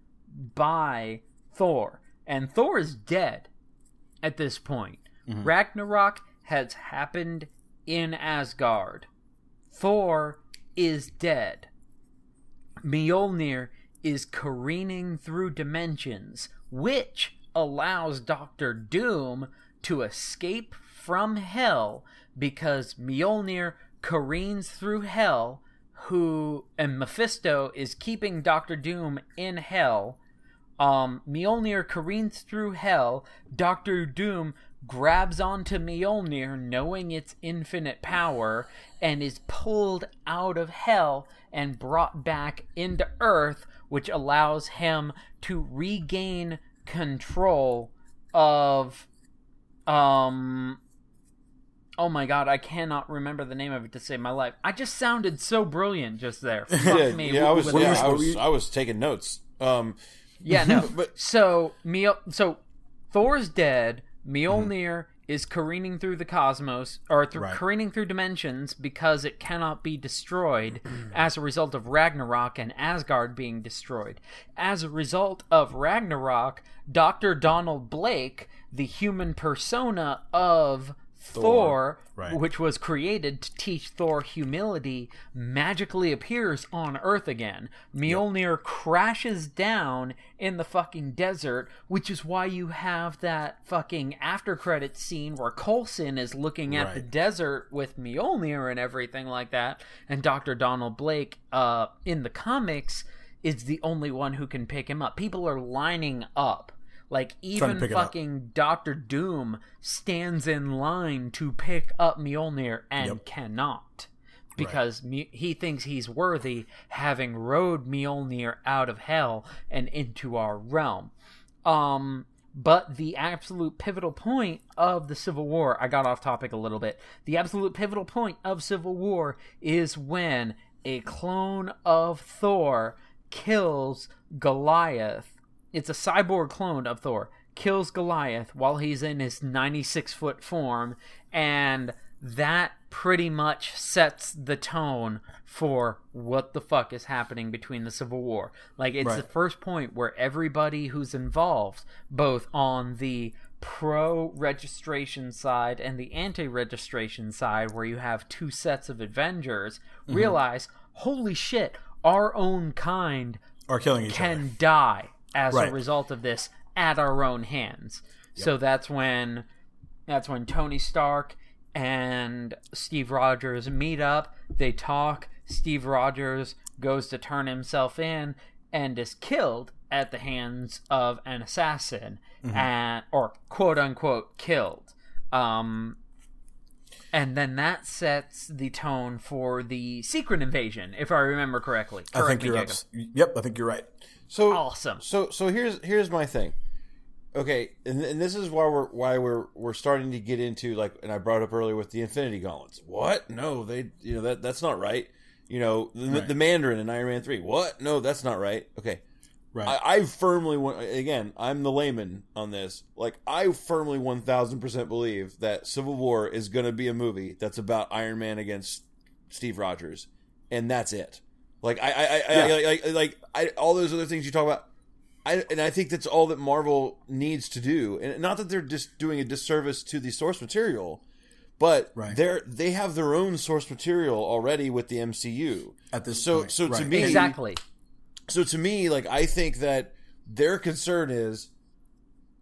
by Thor, and Thor is dead at this point. Ragnarok has happened in Asgard. Thor is dead. Mjolnir is careening through dimensions, which allows Doctor Doom to escape from hell because Mjolnir careens through hell who and Mephisto is keeping Doctor Doom in hell. Um Mjolnir careens through hell. Doctor Doom grabs onto Mjolnir knowing its infinite power and is pulled out of hell and brought back into earth which allows him to regain control of um Oh my god, I cannot remember the name of it to save my life. I just sounded so brilliant just there. Fuck Yeah, me. yeah, I was, yeah. I was, I was taking notes. Um, Yeah, no. But- so Mjol- so Thor's dead. Mm-hmm. Mjolnir is careening through the cosmos or through Right. careening through dimensions because it cannot be destroyed as a result of Ragnarok and Asgard being destroyed. As a result of Ragnarok, Dr. Donald Blake, the human persona of Thor, Right. which was created to teach Thor humility, magically appears on Earth again. Mjolnir crashes down in the fucking desert, which is why you have that fucking after credit scene where Coulson is looking at the desert with Mjolnir and everything like that, and Dr. Donald Blake, uh, in the comics, is the only one who can pick him up. People are lining up. Like even pick it up. fucking Doctor Doom stands in line to pick up Mjolnir and Yep. cannot because Mu- he thinks he's worthy, having rode Mjolnir out of hell and into our realm. Um, but the absolute pivotal point of the Civil War, I got off topic a little bit. The absolute pivotal point of Civil War is when a clone of Thor kills Goliath. It's a cyborg clone of Thor. Kills Goliath while he's in his 96 foot form, and that pretty much sets the tone for what the fuck is happening between the Civil War. Like, it's Right. the first point where everybody who's involved, both on the pro registration side and the anti registration side, where you have two sets of Avengers, Mm-hmm. realize, holy shit, our own kind Are killing each can other. die as Right. a result of this at our own hands. So that's when that's when Tony Stark and Steve Rogers meet up, they talk, Steve Rogers goes to turn himself in and is killed at the hands of an assassin and or quote unquote killed. Um and then that sets the tone for the secret invasion, if I remember correctly. I think you're Yep, I think you're right. So Awesome. So so here's here's my thing. Okay, and, and this is why we're why we're we're starting to get into like, and I brought up earlier with the Infinity Gauntlets. What? No, they you know that that's not right. You know the, Right. the Mandarin in Iron Man three. What? No, that's not right. Okay, Right. I, I firmly want again. I'm the layman on this. Like I firmly one thousand percent believe that Civil War is going to be a movie that's about Iron Man against Steve Rogers, and that's it. Like I, I, I, I Yeah. like, like, like I, all those other things you talk about. I, and I think that's all that Marvel needs to do, and not that they're just doing a disservice to the source material, but Right. they're they have their own source material already with the MCU. At this so point, so to me Exactly. so to me, like I think that their concern is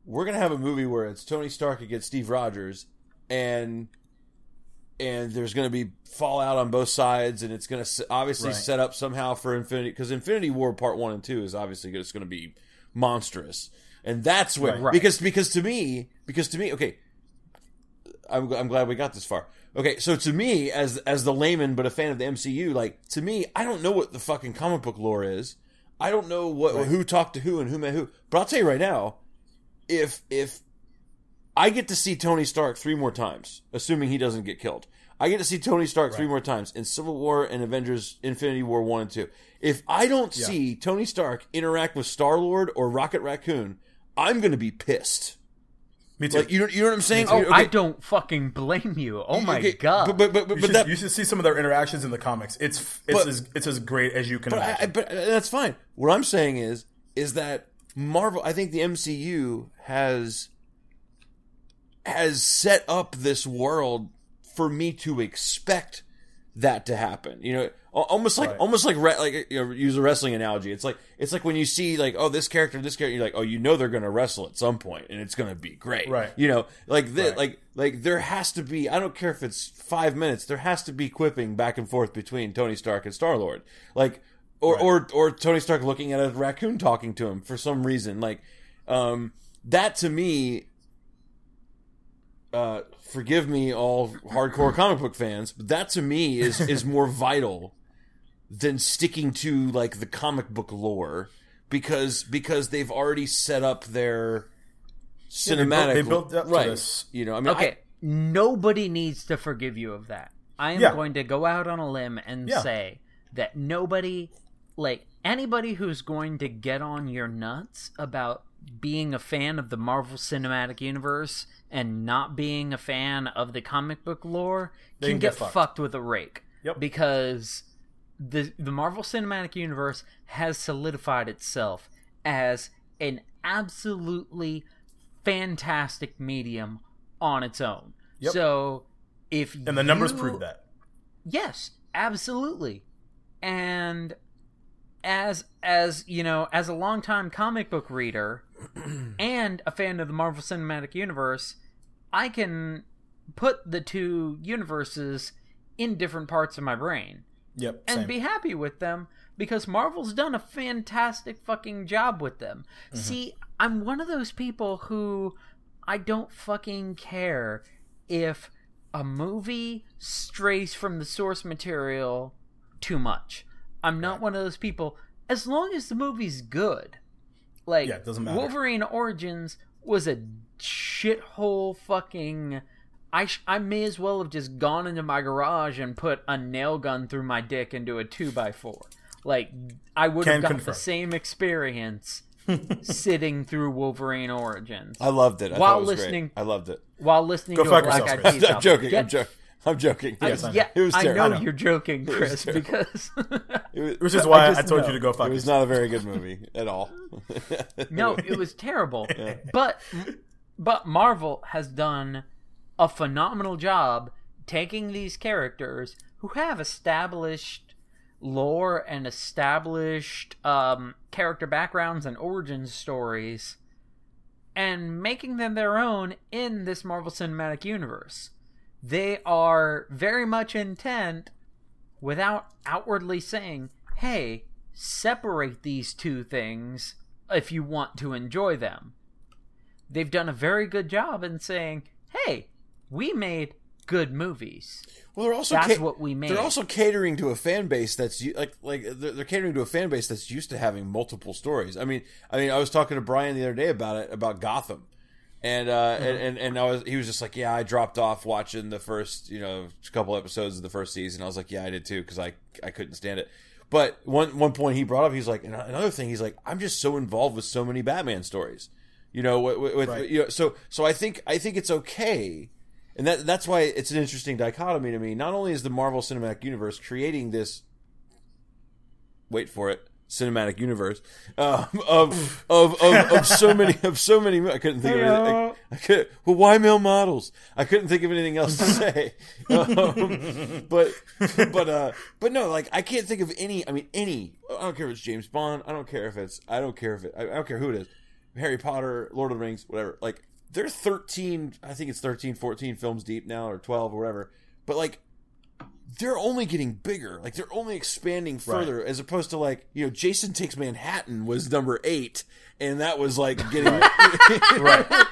we're gonna have a movie where it's Tony Stark against Steve Rogers, and and there's gonna be fallout on both sides, and it's gonna obviously Right. set up somehow for Infinity because Infinity War Part One and Two is obviously just gonna be monstrous, and that's where Right. because because to me because to me okay. I'm, I'm glad we got this far. Okay, so to me, as as the layman but a fan of the MCU, like to me, I don't know what the fucking comic book lore is. I don't know what who talked to who and who met who. But I'll tell you right now, if if I get to see Tony Stark three more times, assuming he doesn't get killed, I get to see Tony Stark three more times in Civil War and Avengers: Infinity War one and two. If I don't see Tony Stark interact with Star Lord or Rocket Raccoon, I'm going to be pissed. Me too. Like you know, you know what I'm saying? Oh, Okay, I don't fucking blame you. Oh my okay, god. But but but, but, you, but should, that you should see some of their interactions in the comics. It's it's But- as it's as great as you can But, I, I- imagine. but uh, that's fine. What I'm saying is, is that Marvel. I think the MCU has has set up this world for me to expect that to happen. You know, almost like Right. almost like re- like you know, use a wrestling analogy. It's like it's like when you see like oh this character this character you're like oh you know they're going to wrestle at some point and it's going to be great. Right. You know, like the, Right. like like there has to be I don't care if it's 5 minutes, there has to be quipping back and forth between Tony Stark and Star-Lord. Like or or or Tony Stark looking at a raccoon talking to him for some reason. Like um that to me uh, forgive me, all hardcore comic book fans, but that to me is is more vital than sticking to like the comic book lore because because they've already set up their they built- cinematic. they built up to right. this. You know, I mean, okay, nobody needs to forgive you of that. I am Yeah. going to go out on a limb and Yeah. say that nobody, like anybody who's going to get on your nuts about being a fan of the Marvel Cinematic Universe and not being a fan of the comic book lore They can get, get fucked. fucked with a rake. Yep. Because the the Marvel Cinematic Universe has solidified itself as an absolutely fantastic medium on its own. Yep. So if and the numbers prove that. Yes, absolutely. And as as you know, as a longtime comic book reader and a fan of the Marvel Cinematic Universe, I can put the two universes in different parts of my brain Yep. and same. be happy with them because Marvel's done a fantastic fucking job with them. Mm-hmm. See, I'm one of those people who I don't fucking care if a movie strays from the source material too much. I'm not one of those people as long as the movie's good. Like Yeah, it doesn't matter. Wolverine Origins was a shithole fucking I sh- I may as well have just gone into my garage and put a nail gun through my dick into a two by four. Like I would Can have got confirm. the same experience sitting through Wolverine Origins I loved it. I While it was listening- great. I loved it. while listening Go to a fuck Black yourself, Eyed Peas I'm album. joking. Get- I'm joking. I'm joking. Yes, I know. yeah, It was I terrible. know you're joking, Chris, terrible. because It was, Which is why I, just told know. you to go fuck it was not a very good movie at all. no, it was terrible. But but Marvel has done a phenomenal job taking these characters who have established lore and established um, character backgrounds and origin stories and making them their own in this Marvel Cinematic Universe. They are very much intent without outwardly saying, hey, separate these two things if you want to enjoy them. They've done a very good job in saying, hey, we made good movies. Well, they're also That's what we made. They're also catering to a fan base that's like like they're, they're catering to a fan base that's used to having multiple stories. I mean, I mean, I was talking to Brian the other day about it about Gotham, and uh, and, and and I was he was just like, yeah, I dropped off watching the first you know couple episodes of the first season. I was like, yeah, I did too because I I couldn't stand it. But one one point he brought up, he's like, and another thing, he's like, I'm just so involved with so many Batman stories, you know, with, with Right. you know, so so I think I think it's okay and that that's why it's an interesting dichotomy to me. Not only is the Marvel Cinematic Universe creating this, wait for it, cinematic universe um, of, of of of so many of so many. I couldn't think of anything. I, I could. Well, why male models? I couldn't think of anything else to say. um, but but uh but no, like I can't think of any. I mean, any. I don't care if it's James Bond. I don't care if it's. I don't care if it. I don't care who it is. Harry Potter, Lord of the Rings, whatever. Like they're 13. I think it's 13, 14 films deep now, or 12 or whatever. But like they're only getting bigger. Like they're only expanding further, as opposed to like you know, Jason Takes Manhattan was number eight, and that was like getting right.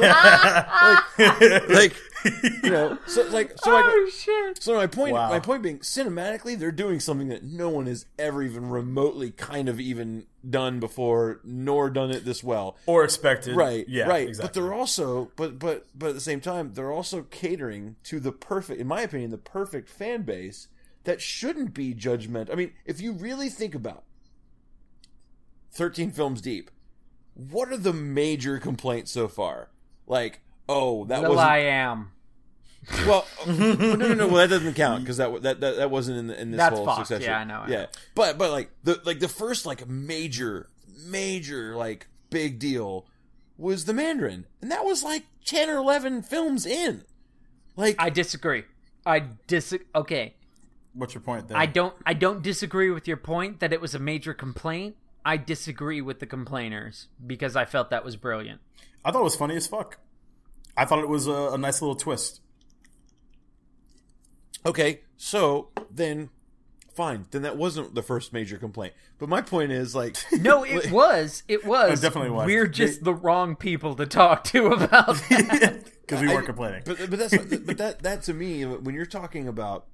like you know, so like so like Oh shit! so my point Wow. my point being cinematically they're doing something that no one has ever even remotely kind of even done before, nor done it this well. or expected. right Yeah. right Exactly. but they're also but but but at the same time they're also catering to the perfect in my opinion the perfect fan base that shouldn't be judgment i mean if you really think about 13 films deep what are the major complaints so far like oh that wasn't I am. well, no, no, no. Well, that doesn't count because that, that that that wasn't in the, in this That's whole Fox, succession. yeah, I know, I yeah, know. but but like the like the first like major major like big deal was the Mandarin, and that was like ten or eleven films in. Like I disagree. I dis. Okay, What's your point there? I don't. I don't disagree with your point that it was a major complaint. I disagree with the complainers because I felt that was brilliant. I thought it was funny as fuck. I thought it was a, a nice little twist. okay, so then fine, then that wasn't the first major complaint. But my point is like No, it was. It was. It definitely was. We're just the wrong people to talk to about that. Because we weren't complaining. But but that's but that that to me when you're talking about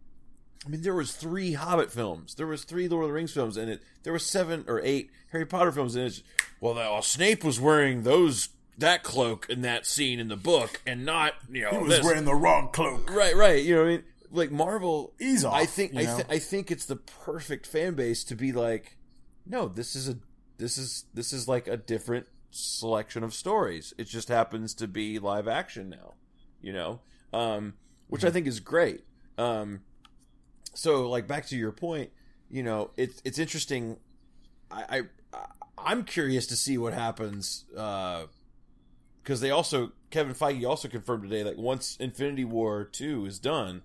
I mean there was three Hobbit films, there was three Lord of the Rings films, and it there was seven or eight Harry Potter films, and it's well, that, well Snape was wearing those that cloak in that scene in the book, and not you know he was this. wearing the wrong cloak. right right you know what I mean? Like Marvel Ease off, I think I, th- I think it's the perfect fan base to be like no this is a this is this is like a different selection of stories. It just happens to be live action now you know? Um which i think is great. Um so like back to your point you know it's it's interesting. I i i'm curious to see what happens uh because they also kevin feige also confirmed today that once infinity war 2 is done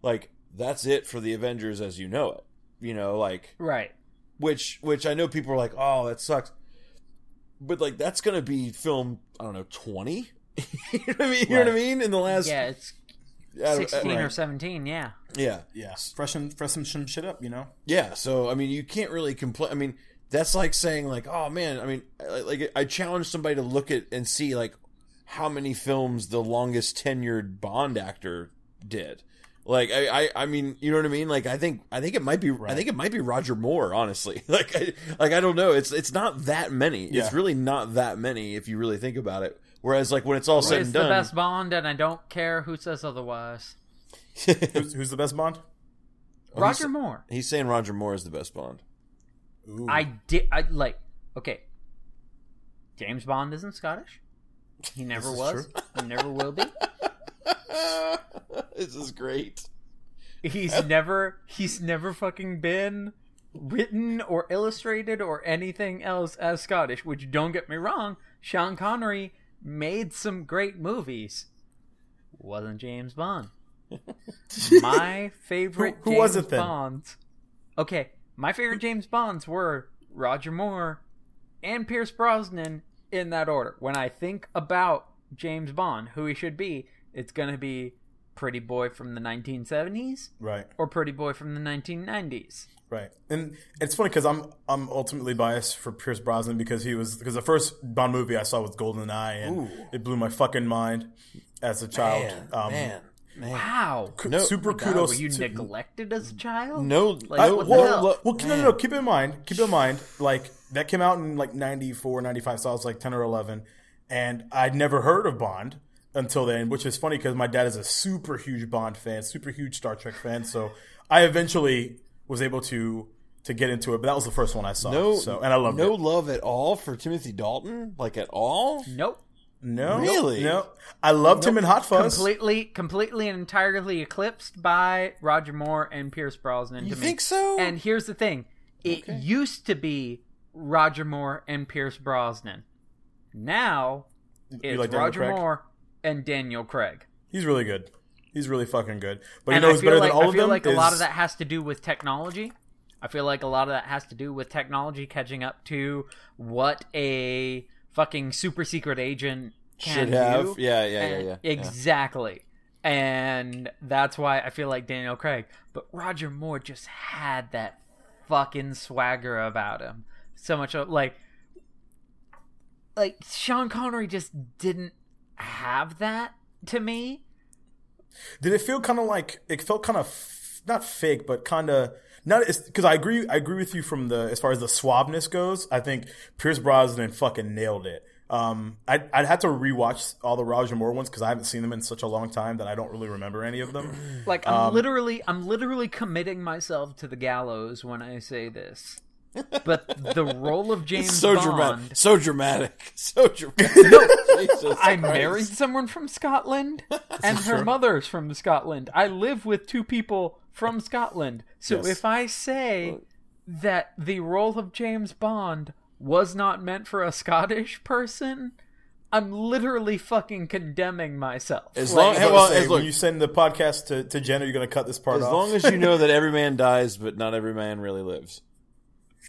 like that's it for the avengers as you know it you know like right. which which i know people are like oh that sucks but like that's gonna be film i don't know 20 you know what i mean you know what i mean in the last Yeah, it's I don't- uh, sixteen right. or seventeen. Yeah. yeah Yeah, freshen freshen some shit up, you know. Yeah, so I mean, you can't really complain. I mean, that's like saying like, oh man, I mean, I- like I challenge somebody to look at and see like how many films the longest tenured Bond actor did. Like I, I, I mean, you know what I mean? Like I think, I think it might be, right. I think it might be Roger Moore. Honestly, like, I, like I don't know. It's, it's not that many. It's really not that many if you really think about it. Whereas, like when it's all said It's and done, the best Bond, and I don't care who says otherwise. Who's, who's the best Bond? Roger he's, Moore. he's saying Roger Moore is the best Bond. Ooh. I did. I like. Okay. James Bond isn't Scottish. He never was. He never will be. this is great. He's never. He's never fucking been written or illustrated or anything else as Scottish. Which don't get me wrong, Sean Connery made some great movies. Wasn't James Bond. My favorite Who- who James was it then? Bonds. Okay, my favorite James Bonds were Roger Moore and Pierce Brosnan in that order. When I think about James Bond, who he should be, it's gonna be Pretty Boy from the 1970s right, or Pretty Boy from the 1990s. right. And it's funny because I'm I'm ultimately biased for Pierce Brosnan because he was because the first Bond movie I saw was Golden Eye and it blew my fucking mind as a child. um, man, man. Wow, No- super God, kudos. were you to, neglected as a child? No, Like, no, what the well, hell? look- Well, no, no, no. Keep in mind. Keep in mind. Like that came out in like 94, 95, so I was like ten or eleven, and I'd never heard of Bond until then. Which is funny because my dad is a super huge Bond fan, super huge Star Trek fan. So I eventually was able to to get into it. But that was the first one I saw. no, so and I loved no it. love at all for Timothy Dalton, like at all. Nope. No, Really? no. I loved him in Hot Fuzz. Completely, completely and entirely eclipsed by Roger Moore and Pierce Brosnan. You to think me. so? And here's the thing: It Okay. used to be Roger Moore and Pierce Brosnan. Now it's like Roger Craig? Moore and Daniel Craig. He's really good. He's really fucking good. But and you know I who's feel better like than all I feel them? like a lot of that has to do with technology. I feel like a lot of that has to do with technology catching up to what a fucking super secret agent can Should have. do. Yeah, yeah, yeah, And- yeah. yeah. Exactly. And that's why I feel like Daniel Craig. But Roger Moore just had that fucking swagger about him. So much of, like like Sean Connery just didn't have that to me. Did it feel kind of like it felt kind of f- not fake, but kind of not because I agree. I agree with you from the as far as the suaveness goes. I think Pierce Brosnan fucking nailed it. Um, I'd, I'd have to rewatch all the Roger Moore ones because I haven't seen them in such a long time that I don't really remember any of them. Like I'm Um, literally I'm literally committing myself to the gallows when I say this. But the role of James so Bond dramatic. So dramatic. So dramatic. Jesus I Christ. married someone from Scotland and her mother's from Scotland. I live with two people from Scotland. So Yes. if I say that the role of James Bond was not meant for a Scottish person, I'm literally fucking condemning myself. As long, I was about well, say, as, look, when you send the podcast to, to Jenna, you're gonna cut this part as off. long as you know that every man dies, but not every man really lives.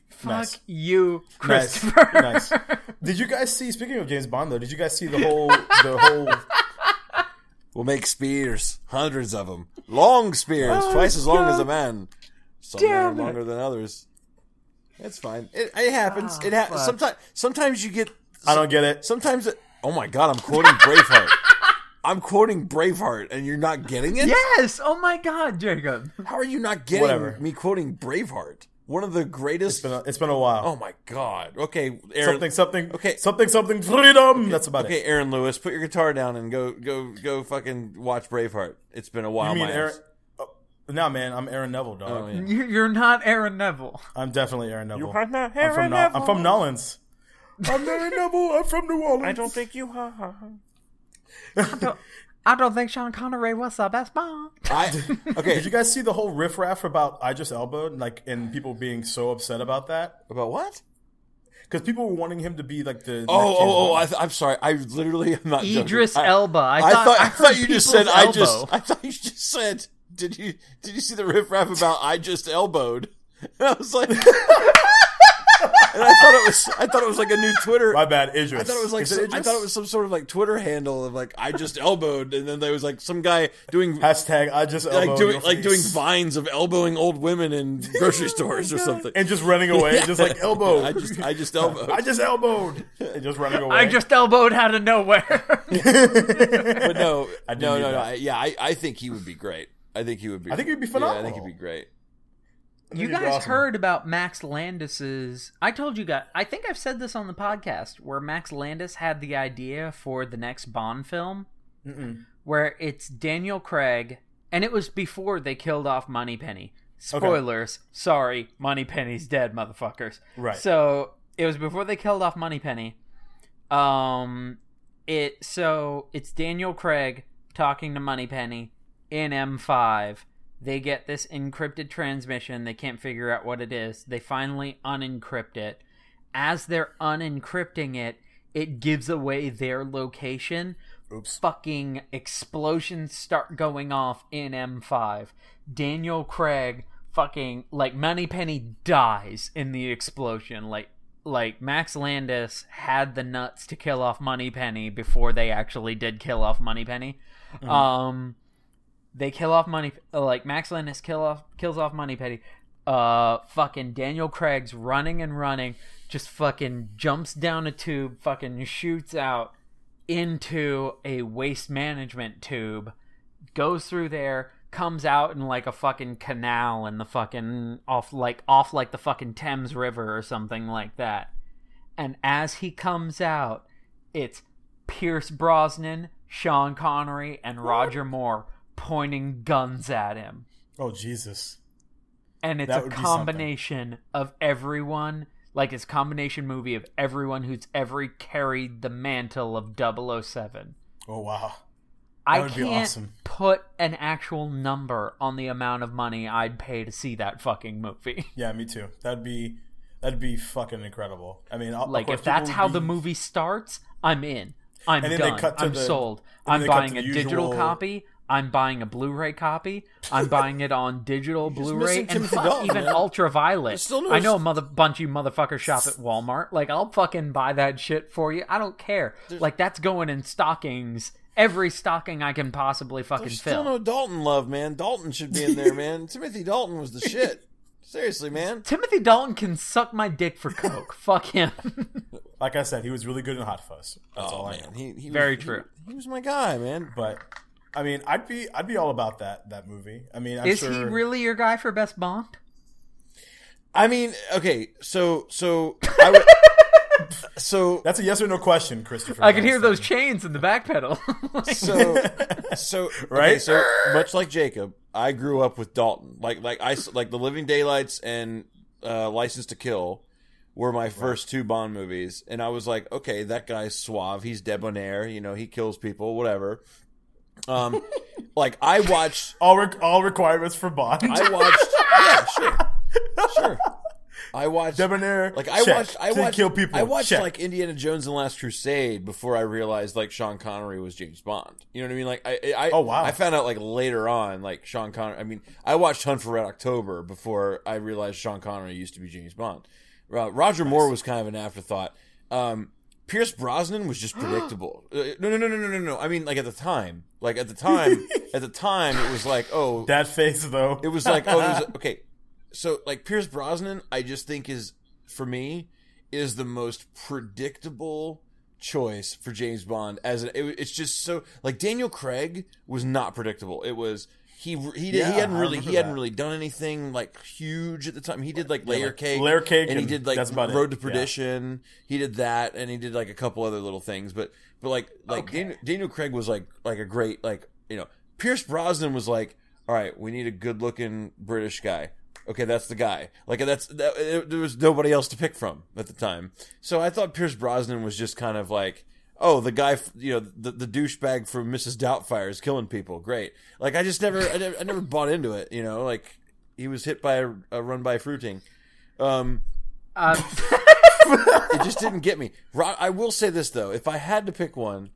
Fuck Nice. you, Nice. Christopher. nice. Did you guys see? Speaking of James Bond, though, did you guys see the whole the whole? We'll make spears, hundreds of them, long spears, oh, twice as long as a man. Some men are Damn it. longer than others. It's fine. It, it happens. Ah, it fuck. happens. Sometimes, sometimes you get. I don't get it. Sometimes, it, oh my god, I'm quoting Braveheart. I'm quoting Braveheart, and you're not getting it. yes! Oh my god, Jacob. How are you not getting Whatever. me quoting Braveheart? One of the greatest. It's been a, it's been a while. oh my god. Okay, Aaron. something something Okay. something something freedom. That's about Okay, it. Okay, Aaron Lewis, put your guitar down and go go go fucking watch Braveheart. It's been a while. You mean my Aaron? ass. Oh, nah, man, I'm Aaron Neville, dog. Oh, yeah. You- You're not Aaron Neville. I'm definitely Aaron Neville. You are not I'm from Nol- I'm from Nolans. I'm Aaron Neville. I'm from New Orleans. I don't think you are. I don't think Sean Connery was the best Bond. I okay. Did you guys see the whole riffraff about I just elbowed, like, and people being so upset about that? about what? Because people were wanting him to be like the. Oh, oh, oh! I th- I'm sorry. I literally am not. joking. Idris I, Elba. I I thought, thought. I, I thought you just people's said. I just. I thought you just said. Did you? Did you see the riff raff about I just elbowed? And I was like. and I thought it was. I thought it was like a new Twitter. My bad, Idris. I thought it was like Is it some, I thought it was some sort of like Twitter handle of like I just elbowed, and then there was like some guy doing hashtag I just elbowed like doing your like doing vines of elbowing old women in grocery oh stores or something. and just running away, just like elbow. I just I just elbowed. I just elbowed, and just running away. I just elbowed out of nowhere. but no, I didn't no, no, no. I, yeah, I, I think he would be great. I think he would be. I think he'd be Yeah, I think he'd be great. You guys awesome. heard about Max Landis's? I told you guys. I think I've said this on the podcast where Max Landis had the idea for the next Bond film, where it's Daniel Craig, and it was before they killed off Moneypenny. Spoilers. Sorry, Moneypenny's dead, motherfuckers. Right. So it was before they killed off Moneypenny. Um, it so it's Daniel Craig talking to Moneypenny in M5. They get this encrypted transmission. They can't figure out what it is. They finally unencrypt it. As they're unencrypting it, it gives away their location. Oops. Fucking explosions start going off in M5. Daniel Craig fucking like Moneypenny dies in the explosion. Like like Max Landis had the nuts to kill off Moneypenny before they actually did kill off Moneypenny. Um they kill off money like Max Landis kill off kills off Moneypenny. Uh fucking Daniel Craig's running and running, just fucking jumps down a tube, fucking shoots out into a waste management tube, goes through there, comes out in like a fucking canal in the fucking off like off like the fucking Thames River or something like that. And as he comes out, it's Pierce Brosnan, Sean Connery, and Roger Moore pointing guns at him. Oh Jesus. And it's That a be combination of everyone, like it's combination movie of everyone who's ever carried the mantle of 007. Oh wow. I would be can't awesome. put an actual number on the amount of money I'd pay to see that fucking movie. Yeah, me too. That'd be that'd be fucking incredible. I mean, of like if that's how would the movie starts, I'm in. I'm And then they done. I'm the- sold. I'm then they cut buying a the digital copy. I'm buying a Blu-ray copy. I'm buying it on digital Blu-ray and fuck, Dalton, even man. ultraviolet. Still no- I know a mother bunch of you motherfuckers shop at Walmart. Like I'll fucking buy that shit for you. I don't care. Like that's going in stockings. Every stocking I can possibly fucking There's fill. still no Dalton love, man. Dalton should be in there, man. Timothy Dalton was the shit. Seriously, man. Timothy Dalton can suck my dick for coke. Fuck him. Like I said, he was really good in Hot Fuzz. That's oh, all Oh I know. man, he, he Very was, true. He, he was my guy, man. But I mean, I'd be I'd be all about that that movie. I mean, I'm Is sure he really your guy for best Bond? I mean, okay, so so I would, so that's a yes or no question, Christopher. I can hear those chains in the back pedal. so so okay, Right? so much like Jacob, I grew up with Dalton. Like like I s- like the Living Daylights and uh, License to Kill were my first two Bond movies, and I was like, okay, that guy's suave. He's debonair. You know, he kills people, whatever. Um, like I watched, all re- all requirements for Bond. I watched, yeah, sure, sure. I watched Debonair. Like I check. watched, I watched, kill people. I watched check. like Indiana Jones and the Last Crusade before I realized like Sean Connery was James Bond. You know what I mean? Like I, I, Oh, wow. I found out like later on, like Sean Connery. I mean, I watched Hunt for Red October before I realized Sean Connery used to be James Bond. Uh, Roger Moore was kind of an afterthought. Um, Pierce Brosnan was just predictable. Uh, no, no, no, no, no, no, no. I mean, like at the time, like at the time, at the time, it was like, oh, that face though. it was like, oh, it was, okay. So, like, Pierce Brosnan, I just think is, for me, is the most predictable choice for James Bond. As an, it, it's just so like Daniel Craig was not predictable. It was he he did, Yeah, he hadn't really he remember hadn't really done anything like huge at the time. He did like Layer like Cake, Layer Cake and he did like it. Road to Yeah. Perdition. He did that, and he did like a couple other little things. But but like like Okay. Daniel, Daniel Craig was like like a great like you know Pierce Brosnan was like all right we need a good looking British guy. Okay, that's the guy. Like that's that, it, there was nobody else to pick from at the time. So I thought Pierce Brosnan was just kind of like, oh, the guy, you know, the, the douchebag from Mrs. Doubtfire is killing people. Great. Like I just never, I never, I never bought into it. You know, like he was hit by a, a run by fruiting. Um, Um, it just didn't get me. I will say this though: if I had to pick one,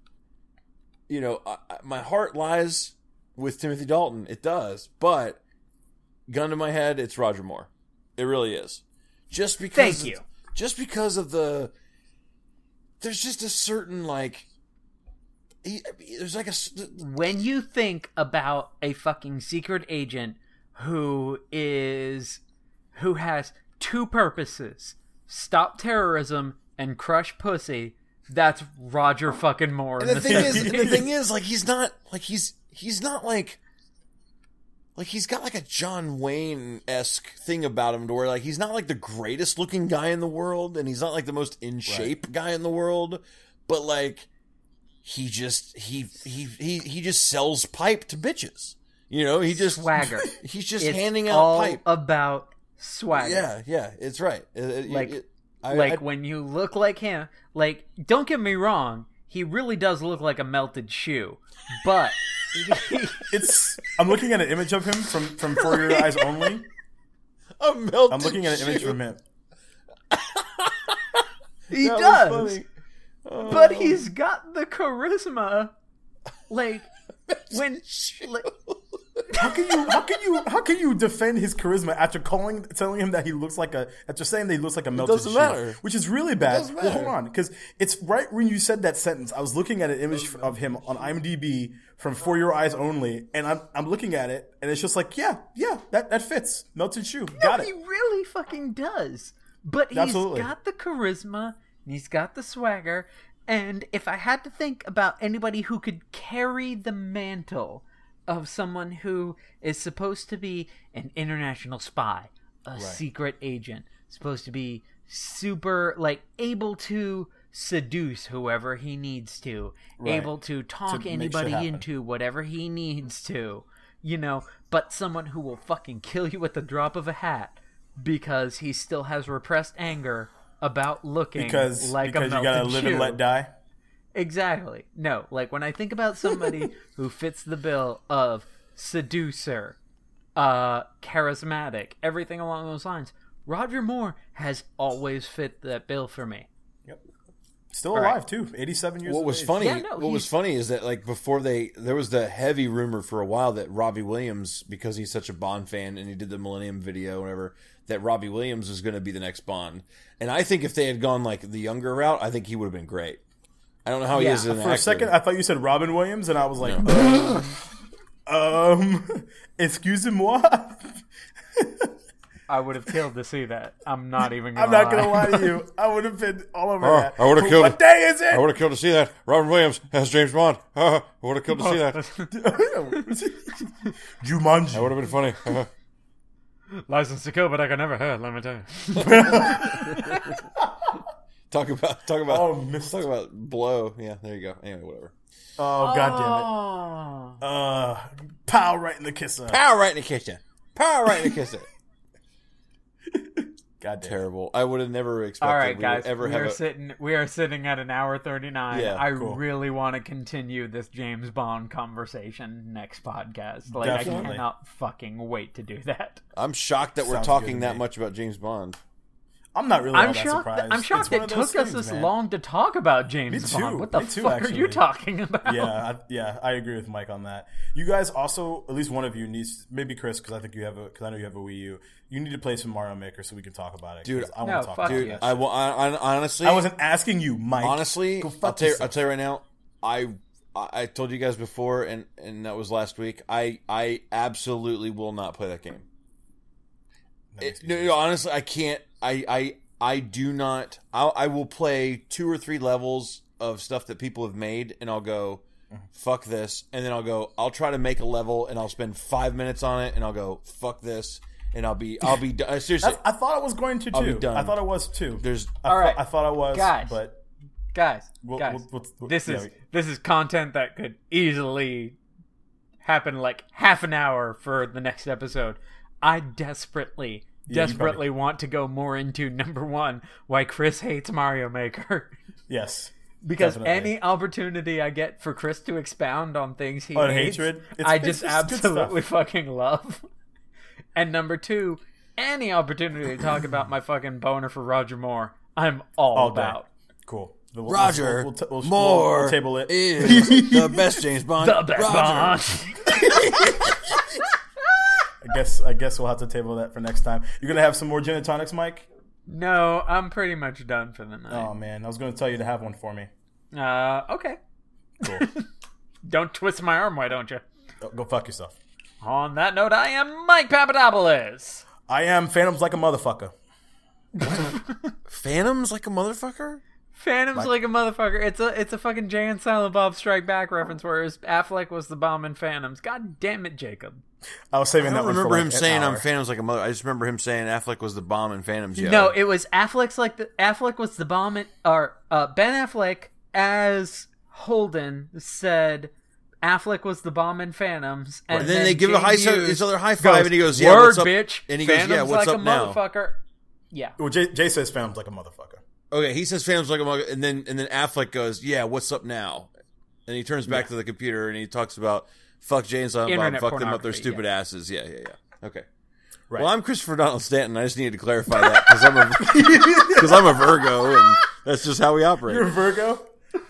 you know, I, I- my heart lies with Timothy Dalton. It does, but gun to my head, it's Roger Moore. It really is. Just because. Thank of- you. Just because of the. There's just a certain like. He, there's like a when you think about a fucking secret agent who is who has two purposes stop terrorism and crush pussy that's roger fucking moore And the thing is, the thing is, like he's not like he's he's not like like he's got like a John Wayne esque thing about him to where like he's not like the greatest looking guy in the world, and he's not like the most in shape guy in the world, but like he just he he he he just sells pipe to bitches. You know, he just swagger He's just it's handing out all pipe. about swagger Yeah, yeah, it's right. Uh, uh, it- it- Like- it- I- like I- when you look like him like don't get me wrong he really does look like a melted shoe but It's. I'm looking at an image of him from from For Your Eyes Only. a melted I'm looking at an image shoe. from him. he That was does funny. but oh. he's got the charisma like when like, How can you? How can you? How can you defend his charisma after calling, telling him that he looks like a, after saying that he looks like a melted doesn't shoe, matter. which is really bad. doesn't Well, hold on, because it's right when you said that sentence. I was looking at an image of him on IMDb from For Your Eyes Only, and I'm I'm looking at it, and it's just like, yeah, yeah, that that fits, melted shoe, got it. he really fucking does but he's Absolutely. got the charisma and he's got the swagger and if i had to think about anybody who could carry the mantle of someone who is supposed to be an international spy a secret agent supposed to be super like able to seduce whoever he needs to able to talk shit anybody into whatever he needs to you know but someone who will fucking kill you at the drop of a hat because he still has repressed anger about looking Because like because a you gotta live and let die. Exactly. No, like when I think about somebody who fits the bill of seducer, uh, charismatic, everything along those lines, Roger Moore has always fit that bill for me. Yep. Still right. alive too. Eighty-seven years. What of was age. funny? Yeah, no, what was funny is that like before they, there was the heavy rumor for a while that Robbie Williams, because he's such a Bond fan and he did the Millennium video, or whatever, that Robbie Williams was going to be the next Bond. And I think if they had gone like the younger route, I think he would have been great. I don't know how he Yeah, is as an For a second, I thought you said Robin Williams, and I was like, uh, um, excusez-moi. I would have killed to see that. I'm not even. Gonna I'm not gonna lie to you. I would have been all over Oh, that. I would've killed What it. day is it? I would have killed to see that. Robin Williams as James Bond. I would have killed to see that. Jumanji. That would have been funny. License to kill, but I can never hurt. Let me tell you. Talk about talk about Oh, missed. talk about blow. Yeah, there you go. Anyway, whatever. Oh god Oh. damn it. Uh, pow right in the kisser. Power right in the kitchen. Power right in the kitchen. God damn. Terrible. I would have never expected All right, we guys. ever we have are a, sitting. We are sitting at an hour thirty nine. Yeah, I cool. really want to continue this James Bond conversation next podcast. Like I cannot fucking wait to do that. I'm shocked that we're talking that me. much about James Bond. I'm not really all I'm that shocked. surprised. I'm shocked It's it of those took us this man. long to talk about James Me too. Bond. What the Me too, fuck are you actually. talking about? yeah, I, yeah, I agree with Mike on that. You guys also, at least one of you needs, maybe Chris, because I think you have a, because I know you have a Wii U. You need to play some Mario Maker so we can talk about it, Dude, I want No, to talk fuck about you. that. I, shit. I, I honestly I wasn't asking you, Mike. honestly. Go I'll tell, you. I'll tell you right now. I I I told you guys before, and and that was last week. I I absolutely will not play that game. It- no, no, honestly, I can't. I I I do not. I I will play two or three levels of stuff that people have made, and I'll go, fuck this, and then I'll go. I'll try to make a level, and I'll spend five minutes on it, and I'll go, fuck this, and I'll be I'll be done. seriously. I, I thought I was going to I'll be too. done. I thought I was too. There's I, All thought- I thought I was, Guys. but guys, we'll, guys, we'll, we'll, we'll- this yeah, is this is content that could easily happen like half an hour for the next episode. I desperately, you desperately want to go more into number one why Chris hates Mario Maker. yes. Because Definitely. any opportunity I get for Chris to expound on things he On hates, hatred? It's- I it's just just absolutely fucking love. And number two, any opportunity to talk about my fucking boner for Roger Moore, I'm all, All day. about. Cool. We'll- Roger we'll, we'll, we'll, we'll, Moore we'll table it. is the best James Bond. The best Roger. Bond. I guess I guess we'll have to table that for next time. You're gonna have some more gin and tonics, Mike. No, I'm pretty much done for the night. Oh man, I was gonna tell you to have one for me. Uh, okay. Cool. Don't twist my arm, why don't you? go, go fuck yourself. On that note, I am Mike Papadopoulos. I am Phantoms like a motherfucker. Phantoms like a motherfucker. Phantom's like, a motherfucker. It's a it's a fucking Jay and Silent Bob Strike Back reference, whereas Affleck was the bomb in Phantoms. God damn it, Jacob. I was saving I that don't remember for like him saying hour. I'm Phantoms like a mother. I just remember him saying Affleck was the bomb in Phantoms. Yeah. No, it was Affleck's like the Affleck was the bomb in, or uh, Ben Affleck as Holden said Affleck was the bomb in Phantoms, and, And then they give a high James each other high five, and he goes, "Yeah, "Word, what's up?" bitch." And he goes, "Yeah, what's like up a now?" Motherfucker. Yeah. Well, Jay, Jay says Phantoms like a motherfucker. Okay, he says Phantoms like a mother, and then and then Affleck goes, "Yeah, what's up now?" And he turns back to the computer and he talks about fuck James Silent Bob, Internet fuck them up their pornography, stupid yeah. asses. Yeah, yeah, yeah. Okay. Right. Well, I'm Christopher Donald Stanton. I just needed to clarify that because I'm a because I'm a Virgo, and that's just how we operate. You're a Virgo.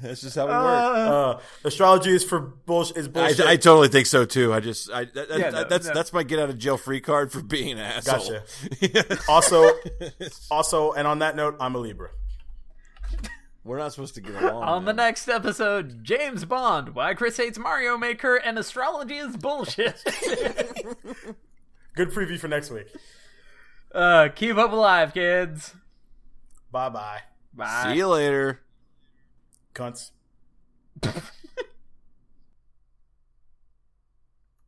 That's just how we work. Uh, astrology is for bullshit. Is I, bullshit. I totally think so too. I just I that, that- no, that's no. that's my get out of jail free card for being an asshole. Gotcha. also, also, and on that note, I'm a Libra. We're not supposed to get along. On the next episode, James Bond, why Chris hates Mario Maker and astrology is bullshit. Good preview for next week. uh, keep up alive, kids. Bye bye, Bye. See you later. cunts.